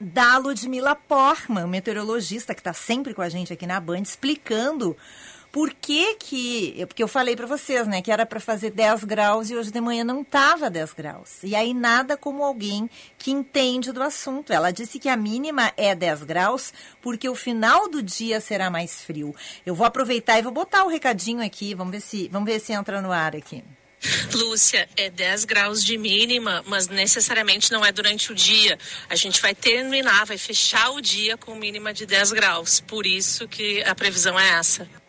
da Ludmila Porman, meteorologista que está sempre com a gente aqui na Band, explicando por que que... Porque eu falei para vocês, né, que era para fazer 10 graus e hoje de manhã não estava 10 graus. E aí nada como alguém que entende do assunto. Ela disse que a mínima é 10 graus porque o final do dia será mais frio. Eu vou aproveitar e vou botar o recadinho aqui, vamos ver se, vamos ver se entra no ar aqui. Lúcia, é 10 graus de mínima, mas necessariamente não é durante o dia. A gente vai terminar, vai fechar o dia com mínima de 10 graus. Por isso que a previsão é essa.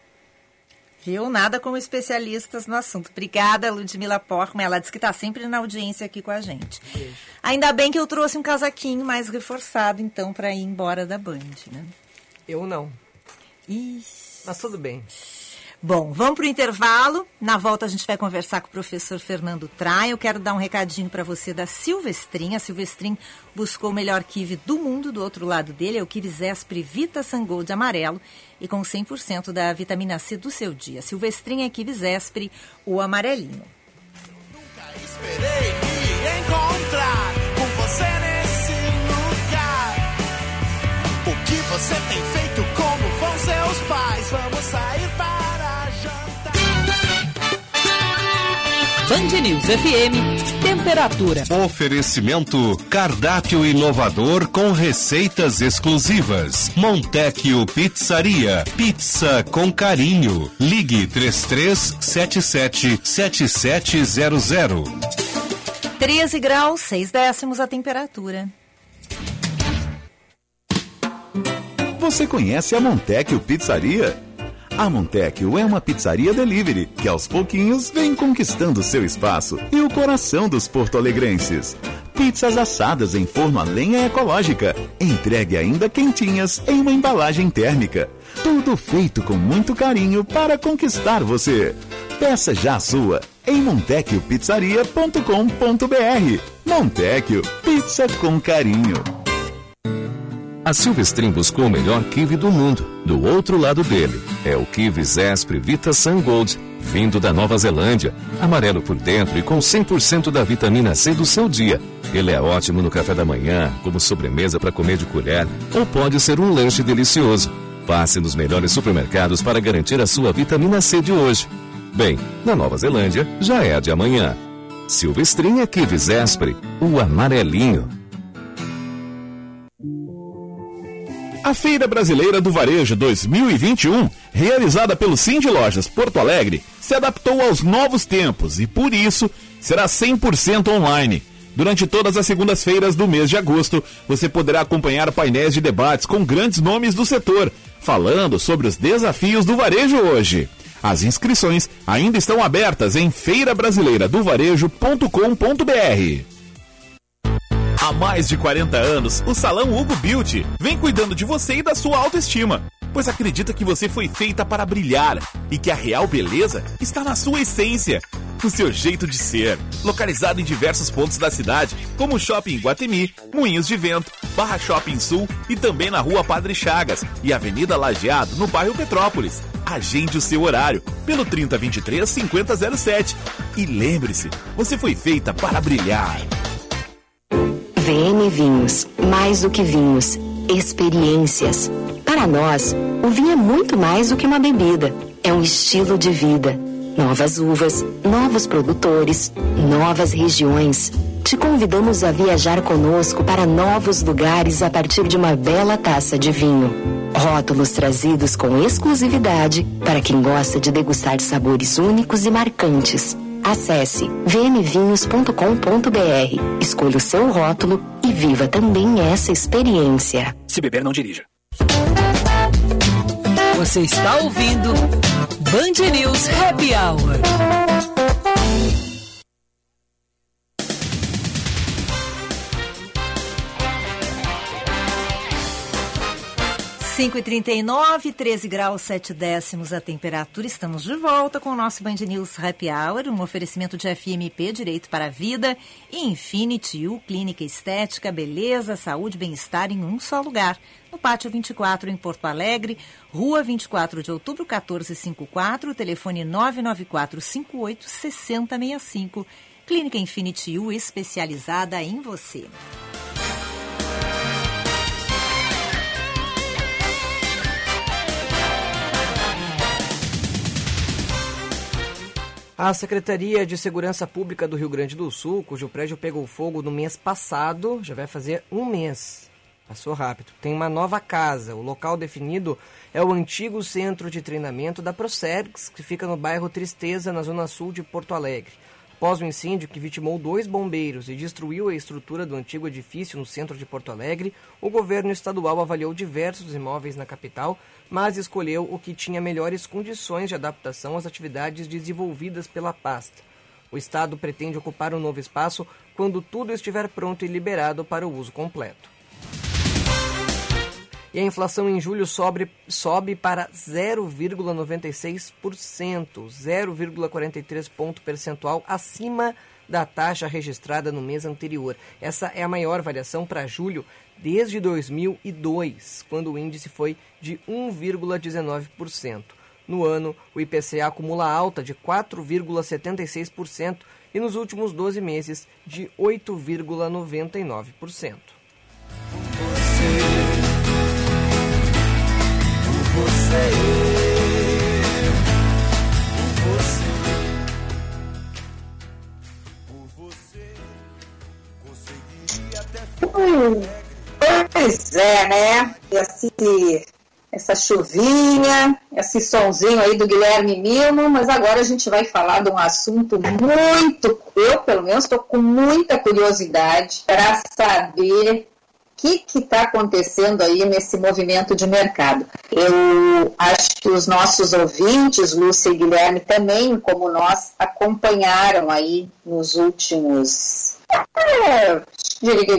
Viu? Nada como especialistas no assunto. Obrigada, Ludmila Porma. Ela disse que está sempre na audiência aqui com a gente. Ainda bem que eu trouxe um casaquinho mais reforçado, então, para ir embora da Band, né? Eu não. Ixi. Mas tudo bem. Bom, vamos para o intervalo. Na volta a gente vai conversar com o professor Fernando Trai. Eu quero dar um recadinho para você da Silvestrin. A Silvestrin buscou o melhor kiwi do mundo. Do outro lado dele é o kiwi Zespri Vita Sangol de amarelo e com 100% da vitamina C do seu dia. Silvestrin é kiwi Zespri, o amarelinho. Esperei Band News FM, temperatura. Oferecimento cardápio inovador com receitas exclusivas. Montecchio Pizzaria, pizza com carinho. Ligue 3377 7700. 13 graus, 6 décimos a temperatura. Você conhece a Montecchio Pizzaria? A Montecchio é uma pizzaria delivery que aos pouquinhos vem conquistando seu espaço e o coração dos porto-alegrenses. Pizzas assadas em forno a lenha ecológica, entregue ainda quentinhas em uma embalagem térmica. Tudo feito com muito carinho para conquistar você. Peça já a sua em montecchiopizzaria.com.br. Montecchio, pizza com carinho. A Silvestrin buscou o melhor kiwi do mundo. Do outro lado dele é o kiwi Zespri Vita Sun Gold, vindo da Nova Zelândia. Amarelo por dentro e com 100% da vitamina C do seu dia. Ele é ótimo no café da manhã, como sobremesa para comer de colher, ou pode ser um lanche delicioso. Passe nos melhores supermercados para garantir a sua vitamina C de hoje. Bem, na Nova Zelândia já é a de amanhã. Silvestrinha Kivis Espre, o amarelinho. A Feira Brasileira do Varejo 2021, realizada pelo Cindy Lojas Porto Alegre, se adaptou aos novos tempos e, por isso, será 100% online. Durante todas as segundas-feiras do mês de agosto, você poderá acompanhar painéis de debates com grandes nomes do setor, falando sobre os desafios do varejo hoje. As inscrições ainda estão abertas em feirabrasileiradovarejo.com.br. Há mais de 40 anos, o Salão Hugo Beauty vem cuidando de você e da sua autoestima, pois acredita que você foi feita para brilhar e que a real beleza está na sua essência, no seu jeito de ser. Localizado em diversos pontos da cidade, como o Shopping Guatemi, Moinhos de Vento, Barra Shopping Sul e também na Rua Padre Chagas e Avenida Lajeado, no bairro Petrópolis. Agende o seu horário pelo 3023 5007 e lembre-se, você foi feita para brilhar. VM Vinhos, mais do que vinhos, experiências. Para nós, o vinho é muito mais do que uma bebida, é um estilo de vida. Novas uvas, novos produtores, novas regiões. Te convidamos a viajar conosco para novos lugares a partir de uma bela taça de vinho. Rótulos trazidos com exclusividade para quem gosta de degustar sabores únicos e marcantes. Acesse vmvinhos.com.br, escolha o seu rótulo e viva também essa experiência. Se beber, não dirija. Você está ouvindo Band News Happy Hour. 5 e 39 13 graus 7 décimos a temperatura. Estamos de volta com o nosso Band News Happy Hour, um oferecimento de FMP, Direito para a Vida, e Infinity U, Clínica Estética, Beleza, Saúde e Bem-Estar em um só lugar. No Pátio 24, em Porto Alegre, Rua 24 de Outubro, 1454, telefone 994 58 6065. Clínica Infinity U, especializada em você. A Secretaria de Segurança Pública do Rio Grande do Sul, cujo prédio pegou fogo no mês passado, já vai fazer um mês. Passou rápido. Tem uma nova casa. O local definido é o antigo centro de treinamento da Procergs, que fica no bairro Tristeza, na zona sul de Porto Alegre. Após o incêndio que vitimou dois bombeiros e destruiu a estrutura do antigo edifício no centro de Porto Alegre, o governo estadual avaliou diversos imóveis na capital, mas escolheu o que tinha melhores condições de adaptação às atividades desenvolvidas pela pasta. O Estado pretende ocupar o um novo espaço quando tudo estiver pronto e liberado para o uso completo. E a inflação em julho sobe, para 0,96%, 0,43 ponto percentual acima da taxa registrada no mês anterior. Essa é a maior variação para julho desde 2002, quando o índice foi de 1,19%. No ano, o IPCA acumula alta de 4,76% e nos últimos 12 meses de 8,99%. Hum, pois é, né? Esse, essa chuvinha, esse sonzinho aí do Guilherme Mimo, mas agora a gente vai falar de um assunto muito, eu pelo menos estou com muita curiosidade para saber que está acontecendo aí nesse movimento de mercado. Eu acho que os nossos ouvintes, Lúcia e Guilherme, também, como nós, acompanharam aí nos últimos, é,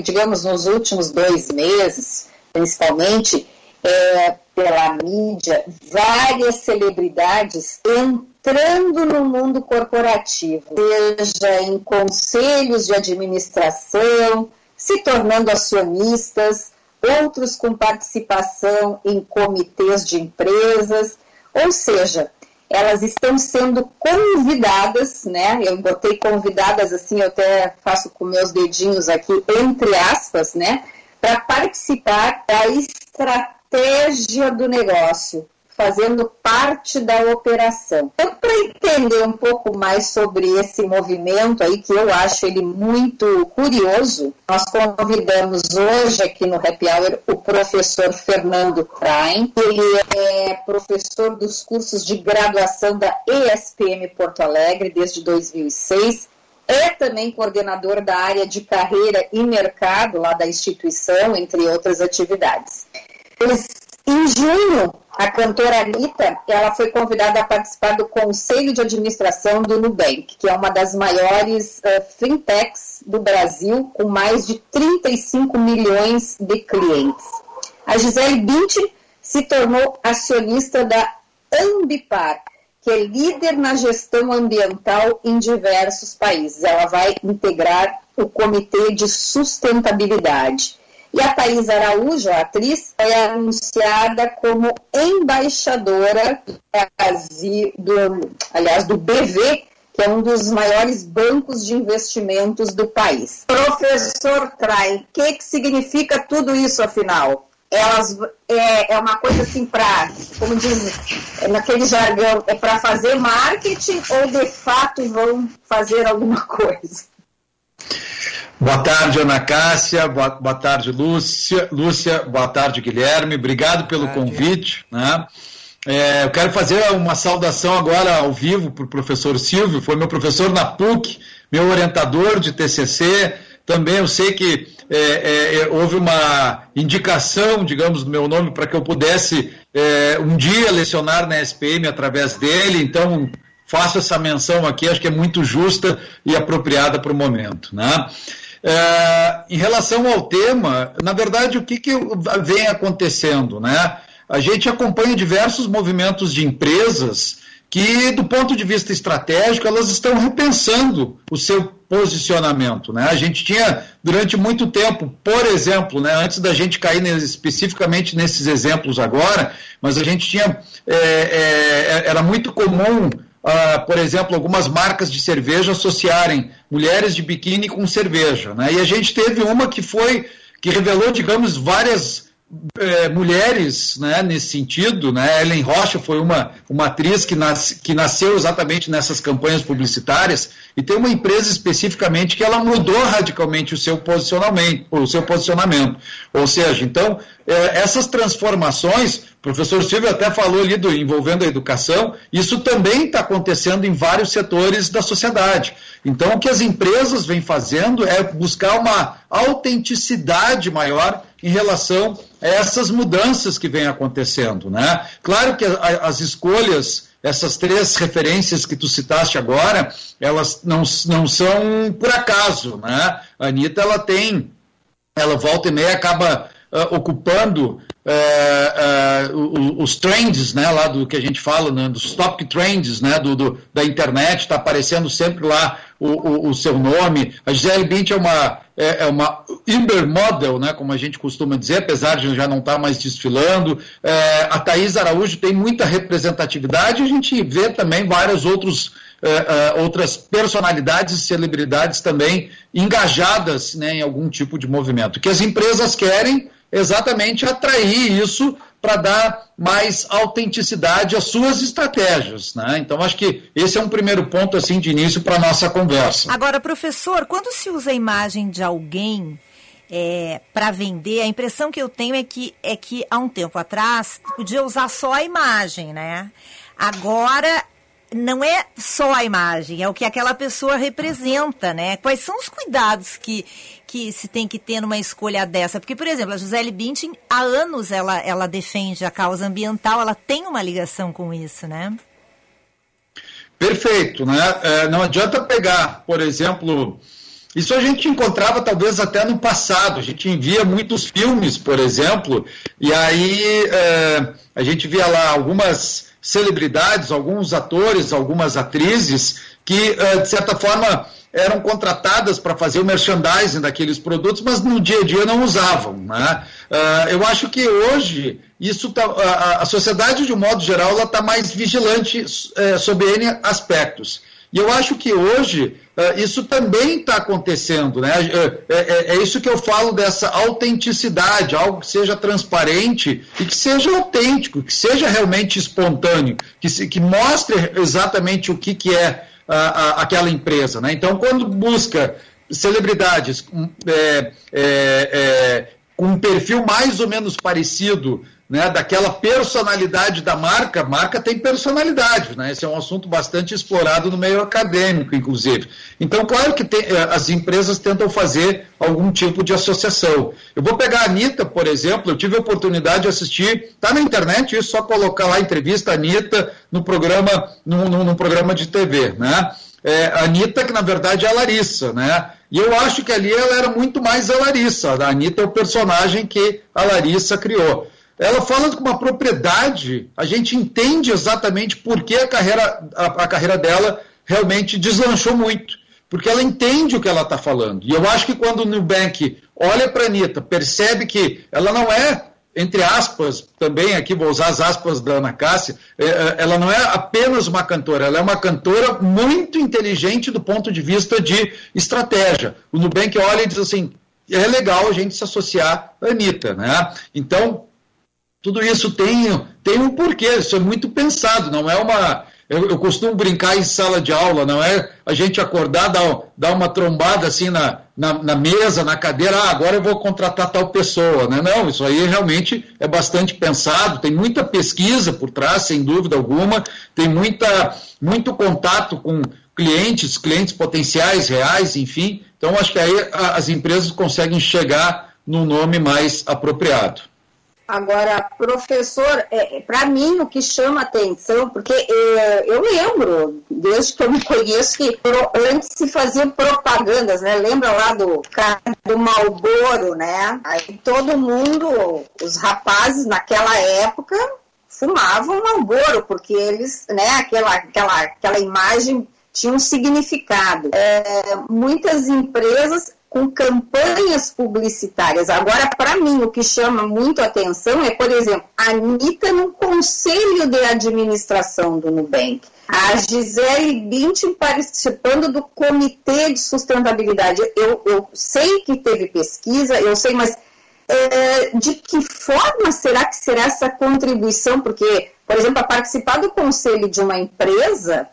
digamos, nos últimos dois meses, principalmente, é, pela mídia, várias celebridades entrando no mundo corporativo, seja em conselhos de administração, se tornando acionistas, outros com participação em comitês de empresas, ou seja, elas estão sendo convidadas, né? Eu botei convidadas assim, eu até faço com meus dedinhos aqui, entre aspas, né? Para participar da estratégia do negócio. Fazendo parte da operação. Então, para entender um pouco mais sobre esse movimento aí, que eu acho ele muito curioso, nós convidamos hoje aqui no Happy Hour o professor Fernando Krain. Ele é professor dos cursos de graduação da ESPM Porto Alegre desde 2006 é também coordenador da área de carreira e mercado lá da instituição, entre outras atividades. Em junho, a cantora Anitta, ela foi convidada a participar do Conselho de Administração do Nubank, que é uma das maiores uh, fintechs do Brasil, com mais de 35 milhões de clientes. A Gisele Bündchen se tornou acionista da Ambipar, que é líder na gestão ambiental em diversos países. Ela vai integrar o Comitê de Sustentabilidade. E a Thais Araújo, a atriz, foi anunciada como embaixadora do, aliás, do BV, que é um dos maiores bancos de investimentos do país. Professor Trai, o que, que significa tudo isso, afinal? elas é, é uma coisa assim para, como diz naquele jargão, é para fazer marketing ou de fato vão fazer alguma coisa? Boa tarde, Ana Cássia. Boa, boa tarde, Lúcia. Lúcia, boa tarde, Guilherme. Obrigado pelo convite. Né? É, eu quero fazer uma saudação agora ao vivo para o professor Silvio, foi meu professor na PUC, meu orientador de TCC. Também eu sei que é, é, é, houve uma indicação, digamos, do meu nome para que eu pudesse é, um dia lecionar na SPM através dele, então faço essa menção aqui, acho que é muito justa e apropriada para o momento. Né? É, em relação ao tema, na verdade, o que, que vem acontecendo? Né? A gente acompanha diversos movimentos de empresas que, do ponto de vista estratégico, elas estão repensando o seu posicionamento. Né? A gente tinha, durante muito tempo, por exemplo, né, antes da gente cair especificamente nesses exemplos agora, mas a gente tinha, é, é, era muito comum, ah, por exemplo, algumas marcas de cerveja associarem mulheres de biquíni com cerveja. Né? E a gente teve uma que foi, que revelou, digamos, várias é, mulheres né, nesse sentido. Né? Ellen Rocha foi uma, uma atriz que, nas, que nasceu exatamente nessas campanhas publicitárias e tem uma empresa especificamente que ela mudou radicalmente o seu posicionamento. O seu posicionamento. Ou seja, então, é, essas transformações, o professor Silvio até falou ali do, envolvendo a educação, isso também está acontecendo em vários setores da sociedade. Então, o que as empresas vêm fazendo é buscar uma autenticidade maior em relação a essas mudanças que vêm acontecendo. Né? Claro que as escolhas, essas três referências que tu citaste agora, elas não, não são por acaso. Né? A Anitta, ela tem, ela volta e meia acaba uh, ocupando uh, uh, os trends, né, lá do que a gente fala, né, dos top trends, né, do, do da internet, está aparecendo sempre lá o, o, o, seu nome. A Gisele Bündchen é uma, é, é uma Uber model, né, como a gente costuma dizer, apesar de já não estar tá mais desfilando. É, a Thaís Araújo tem muita representatividade, a gente vê também vários outros uh, uh, outras personalidades e celebridades também engajadas né, em algum tipo de movimento. Que as empresas querem exatamente atrair isso para dar mais autenticidade às suas estratégias. Né? Então, acho que esse é um primeiro ponto assim de início para a nossa conversa. Agora, professor, quando se usa a imagem de alguém é, para vender, a impressão que eu tenho é que, é que há um tempo atrás podia usar só a imagem, né? Agora não é só a imagem, é o que aquela pessoa representa, né? Quais são os cuidados que, que se tem que ter numa escolha dessa? Porque, por exemplo, a Gisele Bündchen, há anos ela, ela defende a causa ambiental, ela tem uma ligação com isso, né? Perfeito, né? É, não adianta pegar, por exemplo, isso a gente encontrava talvez até no passado, a gente envia muitos filmes, por exemplo, e aí é, a gente via lá algumas celebridades, alguns atores, algumas atrizes que, eh, de certa forma, eram contratadas para fazer o merchandising daqueles produtos, mas no dia a dia não usavam. Né? Eh, eu acho que hoje isso tá, a, sociedade, de um modo geral, está mais vigilante eh, sobre N aspectos. E eu acho que hoje uh, isso também está acontecendo. Né? É, é, é, isso que eu falo dessa autenticidade, algo que seja transparente e que seja autêntico, que seja realmente espontâneo, que, se, que mostre exatamente o que, que é uh, uh, aquela empresa. Né? Então, quando busca celebridades é, é, com um perfil mais ou menos parecido né, daquela personalidade da marca, marca tem personalidade, né? Esse é um assunto bastante explorado no meio acadêmico, inclusive. Então, claro que tem, eh, as empresas tentam fazer algum tipo de associação. Eu vou pegar a Anitta, por exemplo, eu tive a oportunidade de assistir, está na internet, isso só colocar lá a entrevista Anitta no programa, num, programa de TV, né? É, a Anitta, que na verdade é a Larissa, né? E eu acho que ali ela era muito mais a Larissa. A Anitta é o personagem que a Larissa criou ela fala com uma propriedade, a gente entende exatamente por que a carreira, a, a carreira dela realmente deslanchou muito. Porque ela entende o que ela está falando. E eu acho que quando o Nubank olha para a Anitta, percebe que ela não é, entre aspas, também aqui vou usar as aspas da Ana Cássia, é, é, ela não é apenas uma cantora, ela é uma cantora muito inteligente do ponto de vista de estratégia. O Nubank olha e diz assim, é legal a gente se associar à Anitta. Né? Então, tudo isso tem, tem um porquê, isso é muito pensado, não é uma. Eu, eu, costumo brincar em sala de aula, não é a gente acordar, dar, dar uma trombada assim na, na, na, mesa, na cadeira, ah, agora eu vou contratar tal pessoa. Né? Não, isso aí realmente é bastante pensado, tem muita pesquisa por trás, sem dúvida alguma, tem muita, muito contato com clientes, clientes potenciais, reais, enfim. Então, acho que aí as empresas conseguem chegar no nome mais apropriado. Agora, professor, é, para mim o que chama atenção, porque é, eu lembro, desde que eu me conheço, que antes se faziam propagandas, né? Lembra lá do do Malboro, né? Aí todo mundo, os rapazes naquela época, fumavam Malboro, porque eles, né, aquela, aquela, aquela imagem tinha um significado. É, muitas empresas com campanhas publicitárias. Agora, para mim, o que chama muito atenção é, por exemplo, a Anitta no conselho de administração do Nubank. A Gisele Bündchen participando do comitê de sustentabilidade. Eu, eu sei que teve pesquisa, eu sei, mas é, de que forma será que será essa contribuição? Porque, por exemplo, a participar do conselho de uma empresa,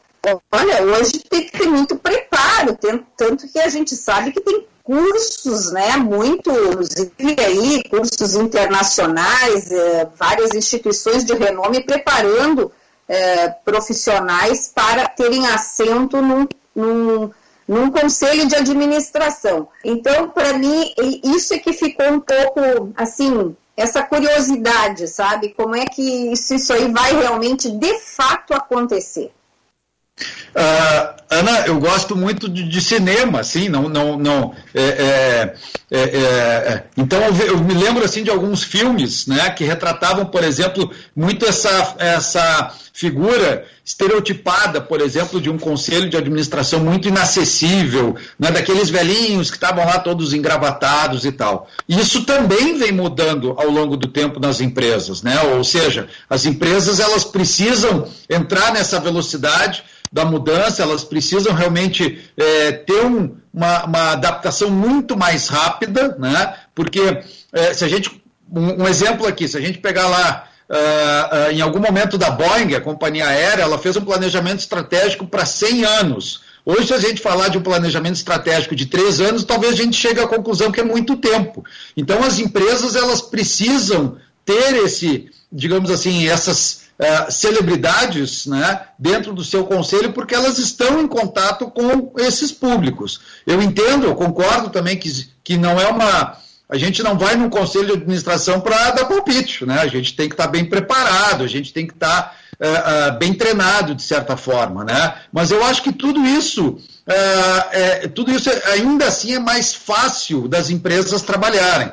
olha, hoje tem que ter muito preparo, tanto que a gente sabe que tem cursos, né, muito, inclusive aí, cursos internacionais, é, várias instituições de renome preparando é, profissionais para terem assento num, num, num conselho de administração. Então, para mim, isso é que ficou um pouco, assim, essa curiosidade, sabe? Como é que isso, isso aí vai realmente, de fato, acontecer? Uh, Ana, eu gosto muito de, de, cinema, assim, não, não, não. É, é, é, é então eu, eu, me lembro assim de alguns filmes, né, que retratavam, por exemplo, muito essa, essa figura estereotipada, por exemplo, de um conselho de administração muito inacessível, né, daqueles velhinhos que estavam lá todos engravatados e tal. Isso também vem mudando ao longo do tempo nas empresas, né? Ou seja, as empresas elas precisam entrar nessa velocidade da mudança, elas precisam realmente é, ter um, uma, uma, adaptação muito mais rápida, né? porque é, se a gente. Um, um, exemplo aqui, se a gente pegar lá. Uh, uh, em algum momento da Boeing, a companhia aérea, ela fez um planejamento estratégico para 100 anos. Hoje, se a gente falar de um planejamento estratégico de três anos, talvez a gente chegue à conclusão que é muito tempo. Então, as empresas elas precisam ter esse, digamos assim, essas é, celebridades né, dentro do seu conselho, porque elas estão em contato com esses públicos. Eu entendo, eu concordo também que, que não é uma. A gente não vai num conselho de administração para dar palpite, né? A gente tem que estar tá bem preparado, a gente tem que estar tá, uh, uh, bem treinado, de certa forma, né? Mas eu acho que tudo isso Uh, é, tudo isso ainda assim é mais fácil das empresas trabalharem.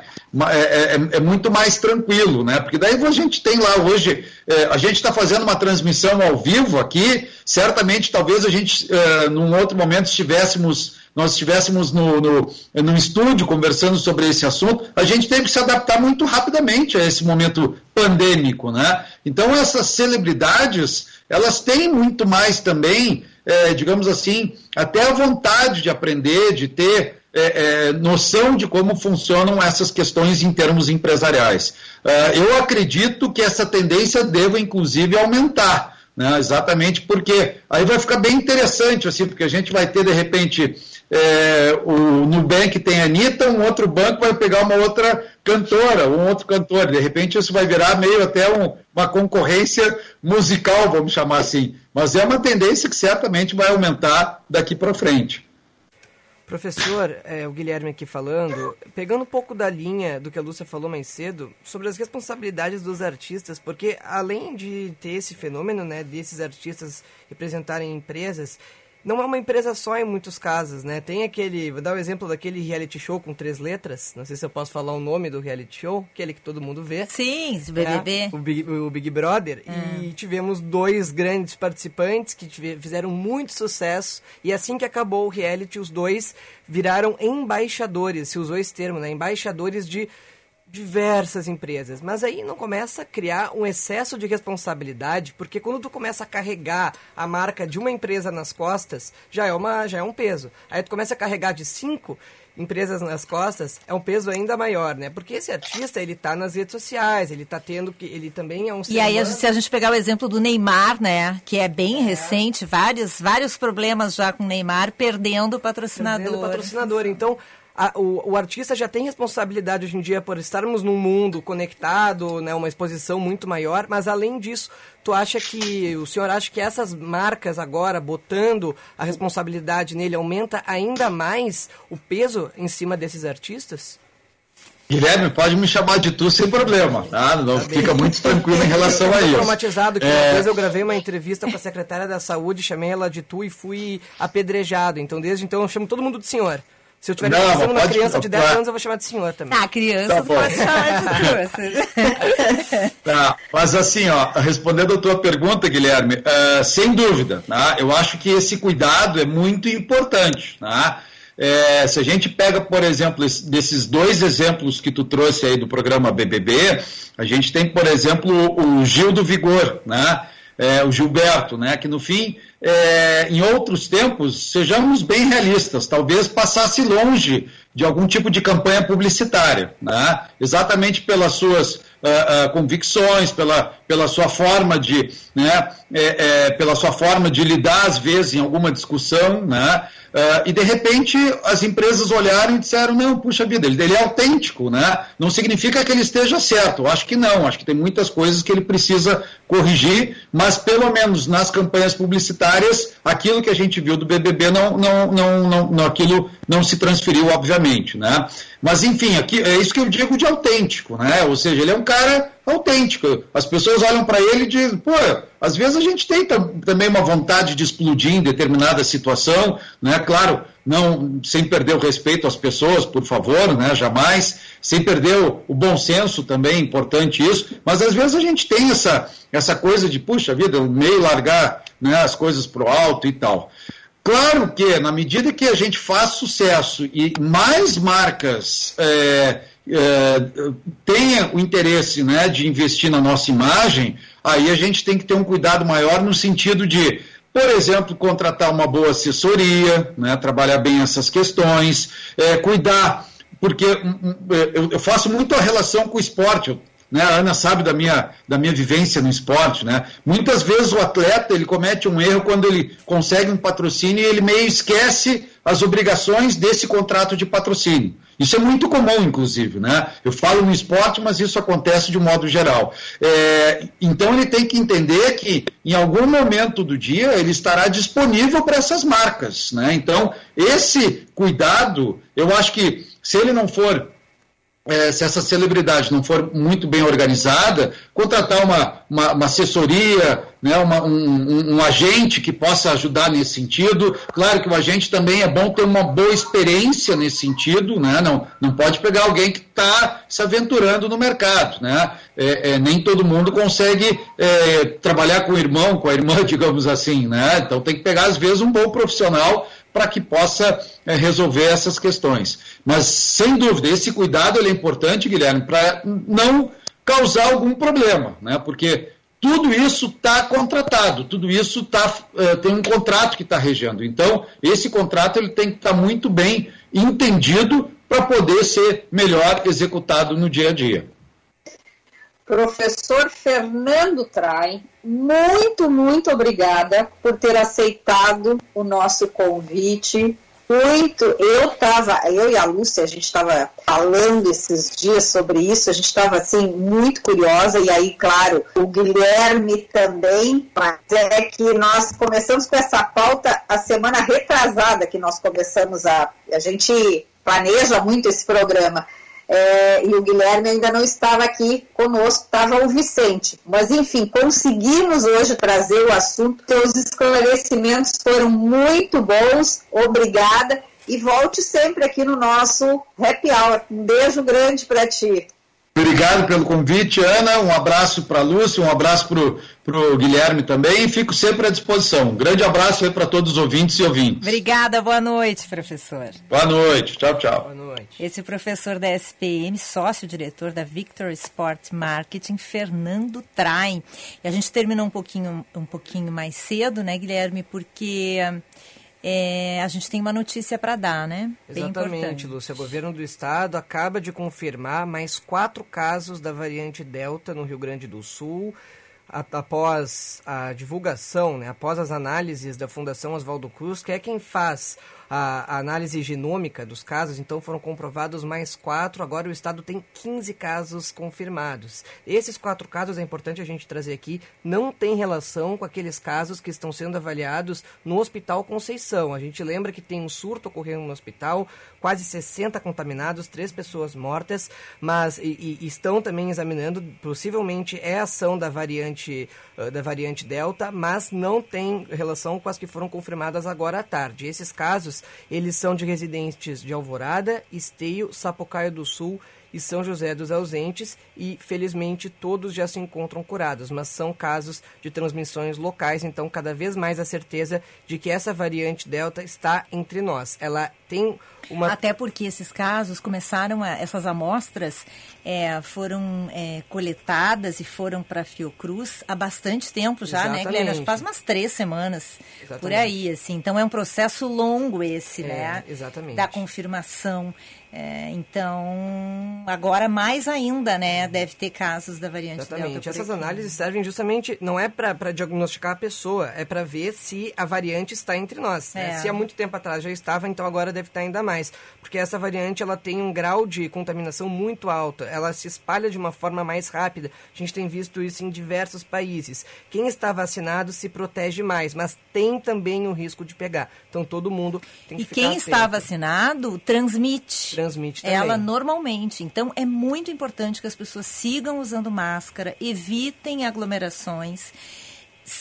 É, é, é, muito mais tranquilo, né? Porque daí a gente tem lá hoje, é, a gente está fazendo uma transmissão ao vivo aqui, certamente talvez a gente, num outro momento, estivéssemos nós estivéssemos no, no, no, estúdio conversando sobre esse assunto, a gente teve que se adaptar muito rapidamente a esse momento pandêmico, né? Então essas celebridades, elas têm muito mais também, é, digamos assim, até a vontade de aprender, de ter é, é, noção de como funcionam essas questões em termos empresariais. É, eu acredito que essa tendência deva, inclusive, aumentar, né? exatamente porque aí vai ficar bem interessante, assim, porque a gente vai ter, de repente, é, o Nubank tem a Anitta, um outro banco vai pegar uma outra cantora, um outro cantor. De repente isso vai virar meio até um, uma concorrência musical, vamos chamar assim. Mas é uma tendência que certamente vai aumentar daqui para frente. Professor, é, o Guilherme aqui falando, pegando um pouco da linha do que a Lúcia falou mais cedo, sobre as responsabilidades dos artistas, porque além de ter esse fenômeno, né, desses artistas representarem empresas, não é uma empresa só em muitos casos, né? Tem aquele, vou dar o um exemplo daquele reality show com três letras, não sei se eu posso falar o nome do reality show, aquele que todo mundo vê. Sim, o BBB. É, o, Big, o Big Brother. Hum. E tivemos dois grandes participantes que fizeram muito sucesso, e assim que acabou o reality, os dois viraram embaixadores, se usou esse termo, né? Embaixadores de diversas empresas, mas aí não começa a criar um excesso de responsabilidade, porque quando tu começa a carregar a marca de uma empresa nas costas, já é uma já é um peso. Aí tu começa a carregar de cinco empresas nas costas, é um peso ainda maior, né? Porque esse artista, ele tá nas redes sociais, ele tá tendo que ele também é um E aí, humano. se a gente pegar o exemplo do Neymar, né, que é bem é. recente, vários vários problemas já com o Neymar perdendo patrocinador. Perdendo patrocinador. Então, a, o, o, artista já tem responsabilidade hoje em dia por estarmos num mundo conectado, né, uma exposição muito maior, mas além disso, tu acha que, o senhor acha que essas marcas agora, botando a responsabilidade nele, aumenta ainda mais o peso em cima desses artistas? Guilherme, pode me chamar de tu sem problema, tá? Não tá fica muito tranquilo em relação a isso. traumatizado que é... uma vez eu gravei uma entrevista com a secretária da saúde, chamei ela de tu e fui apedrejado. Então, desde então, eu chamo todo mundo de senhor. Se eu estiver pensando numa criança de 10 anos, eu vou chamar de senhor também. Ah, criança tá pode chamar de tá, mas assim, ó, respondendo a tua pergunta, Guilherme, uh, sem dúvida, tá? eu acho que esse cuidado é muito importante. Tá? É, se a gente pega, por exemplo, desses dois exemplos que tu trouxe aí do programa BBB, a gente tem, por exemplo, o Gil do Vigor, né? É, o Gilberto, né? Que no fim é, em outros tempos, sejamos bem realistas, talvez passasse longe de algum tipo de campanha publicitária, né? exatamente pelas suas uh, uh, convicções, pela, pela sua forma de, né, é, é, pela sua forma de lidar às vezes em alguma discussão, né? Uh, e de repente as empresas olharam e disseram, não, puxa vida, ele, ele, é autêntico, né? Não significa que ele esteja certo, acho que não, acho que tem muitas coisas que ele precisa corrigir, mas pelo menos nas campanhas publicitárias, aquilo que a gente viu do BBB, não, não, não, não, não aquilo não se transferiu, obviamente, né? Mas enfim, aqui, é isso que eu digo de autêntico, né? Ou seja, ele é um cara autêntico. As pessoas olham para ele e dizem, pô, às vezes a gente tem também uma vontade de explodir em determinada situação, né? Claro, não sem perder o respeito às pessoas, por favor, né? Jamais, sem perder o, o bom senso também, importante isso. Mas às vezes a gente tem essa essa coisa de puxa vida, meio largar né, as coisas pro alto e tal. Claro que, na medida que a gente faz sucesso e mais marcas é, é, tenha o interesse né, de investir na nossa imagem, aí a gente tem que ter um cuidado maior no sentido de, por exemplo, contratar uma boa assessoria, né, trabalhar bem essas questões, é, cuidar, porque hum, hum, eu faço muito a relação com o esporte. Né? A Ana sabe da minha, da minha vivência no esporte. Né? Muitas vezes o atleta ele comete um erro quando ele consegue um patrocínio e ele meio esquece as obrigações desse contrato de patrocínio. Isso é muito comum, inclusive. Né? Eu falo no esporte, mas isso acontece de um modo geral. É, então ele tem que entender que em algum momento do dia ele estará disponível para essas marcas. Né? Então, esse cuidado, eu acho que se ele não for é, se essa celebridade não for muito bem organizada, contratar uma, uma, uma assessoria, né, uma, um, um, agente que possa ajudar nesse sentido. Claro que o agente também é bom ter uma boa experiência nesse sentido, né, não, não pode pegar alguém que está se aventurando no mercado. Né, é, é, nem todo mundo consegue é, trabalhar com o irmão, com a irmã, digamos assim. Né, então tem que pegar, às vezes, um bom profissional para que possa é, resolver essas questões. Mas, sem dúvida, esse cuidado é importante, Guilherme, para não causar algum problema, né? Porque tudo isso está contratado, tudo isso tá, uh, tem um contrato que está regendo. Então, esse contrato ele tem que estar tá muito bem entendido para poder ser melhor executado no dia a dia. Professor Fernando Trai, muito, muito obrigada por ter aceitado o nosso convite. Muito, eu estava, eu e a Lúcia, a gente estava falando esses dias sobre isso, a gente estava assim muito curiosa, e aí, claro, o Guilherme também, mas é que nós começamos com essa pauta a semana retrasada que nós começamos a. A gente planeja muito esse programa é, e o Guilherme ainda não estava aqui conosco, estava o Vicente. Mas, enfim, conseguimos hoje trazer o assunto, os esclarecimentos foram muito bons, obrigada, e volte sempre aqui no nosso Happy Hour. Um beijo grande para ti. Obrigado pelo convite, Ana. Um abraço para a Lúcia, um abraço para o Guilherme também. E fico sempre à disposição. Um grande abraço aí para todos os ouvintes e ouvintes. Obrigada, boa noite, professor. Boa noite, tchau, tchau. Boa noite. Esse é professor da SPM, sócio-diretor da Victor Sport Marketing, Fernando Traem. E a gente terminou um pouquinho, um pouquinho mais cedo, né, Guilherme? Porque é, a gente tem uma notícia para dar, né? Bem Exatamente, importante. Lúcia. O governo do estado acaba de confirmar mais quatro casos da variante Delta no Rio Grande do Sul. Após a divulgação, né, após as análises da Fundação Oswaldo Cruz, que é quem faz a, a, análise genômica dos casos, então foram comprovados mais quatro, agora o estado tem 15 casos confirmados. Esses quatro casos, é importante a gente trazer aqui, não tem relação com aqueles casos que estão sendo avaliados no Hospital Conceição. A gente lembra que tem um surto ocorrendo no hospital, quase 60 contaminados, três pessoas mortas, mas e, e estão também examinando, possivelmente é ação da variante, da variante Delta, mas não tem relação com as que foram confirmadas agora à tarde. Esses casos eles são de residentes de Alvorada, Esteio, Sapucaio do Sul e São José dos Ausentes e, felizmente, todos já se encontram curados, mas são casos de transmissões locais, então cada vez mais a certeza de que essa variante Delta está entre nós. Ela tem uma... Até porque esses casos começaram, a, essas amostras é, foram é, coletadas e foram para a Fiocruz há bastante tempo já, Exatamente. né, Guilherme? Acho que faz umas três semanas Exatamente. por aí, assim. Então é um processo longo esse, é, né? Exatamente. Da confirmação. É, então, agora mais ainda, né? Deve ter casos da variante Exatamente. Delta. Essas análises servem justamente, não é para diagnosticar a pessoa, é para ver se a variante está entre nós. Né? É. Se há muito tempo atrás já estava, então agora deve estar ainda mais. Porque essa variante ela tem um grau de contaminação muito alto, ela se espalha de uma forma mais rápida. A gente tem visto isso em diversos países. Quem está vacinado se protege mais, mas tem também o risco de pegar. Então todo mundo tem que e ficar E quem atento. está vacinado transmite transmite também. Ela normalmente. Então, é muito importante que as pessoas sigam usando máscara, evitem aglomerações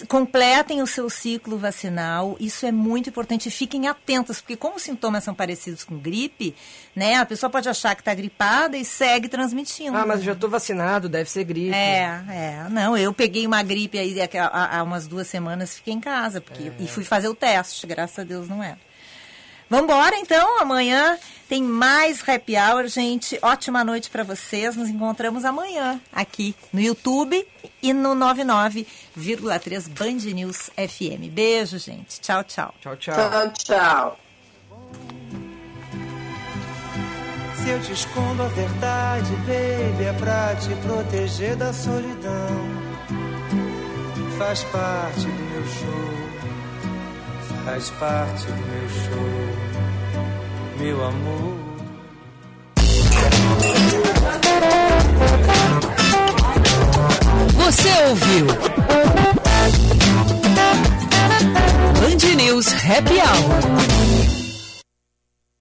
completem o seu ciclo vacinal, isso é muito importante. Fiquem atentas, porque como os sintomas são parecidos com gripe, né? A pessoa pode achar que está gripada e segue transmitindo. Ah, mas já estou vacinado, deve ser gripe. É, é. Não, eu peguei uma gripe aí há, há umas duas semanas, fiquei em casa, porque é. e fui fazer o teste, graças a Deus não era. Vamos embora então, amanhã tem mais Happy Hour, gente. Ótima noite para vocês. Nos encontramos amanhã aqui no YouTube e no 99,3 Band News FM. Beijo, gente. Tchau, tchau. Tchau, tchau. Tchau, tchau. Se eu te escondo a verdade, baby, é pra te proteger da solidão. Faz parte do meu show faz parte do meu show, meu amor. Você ouviu? Band News Happy Hour.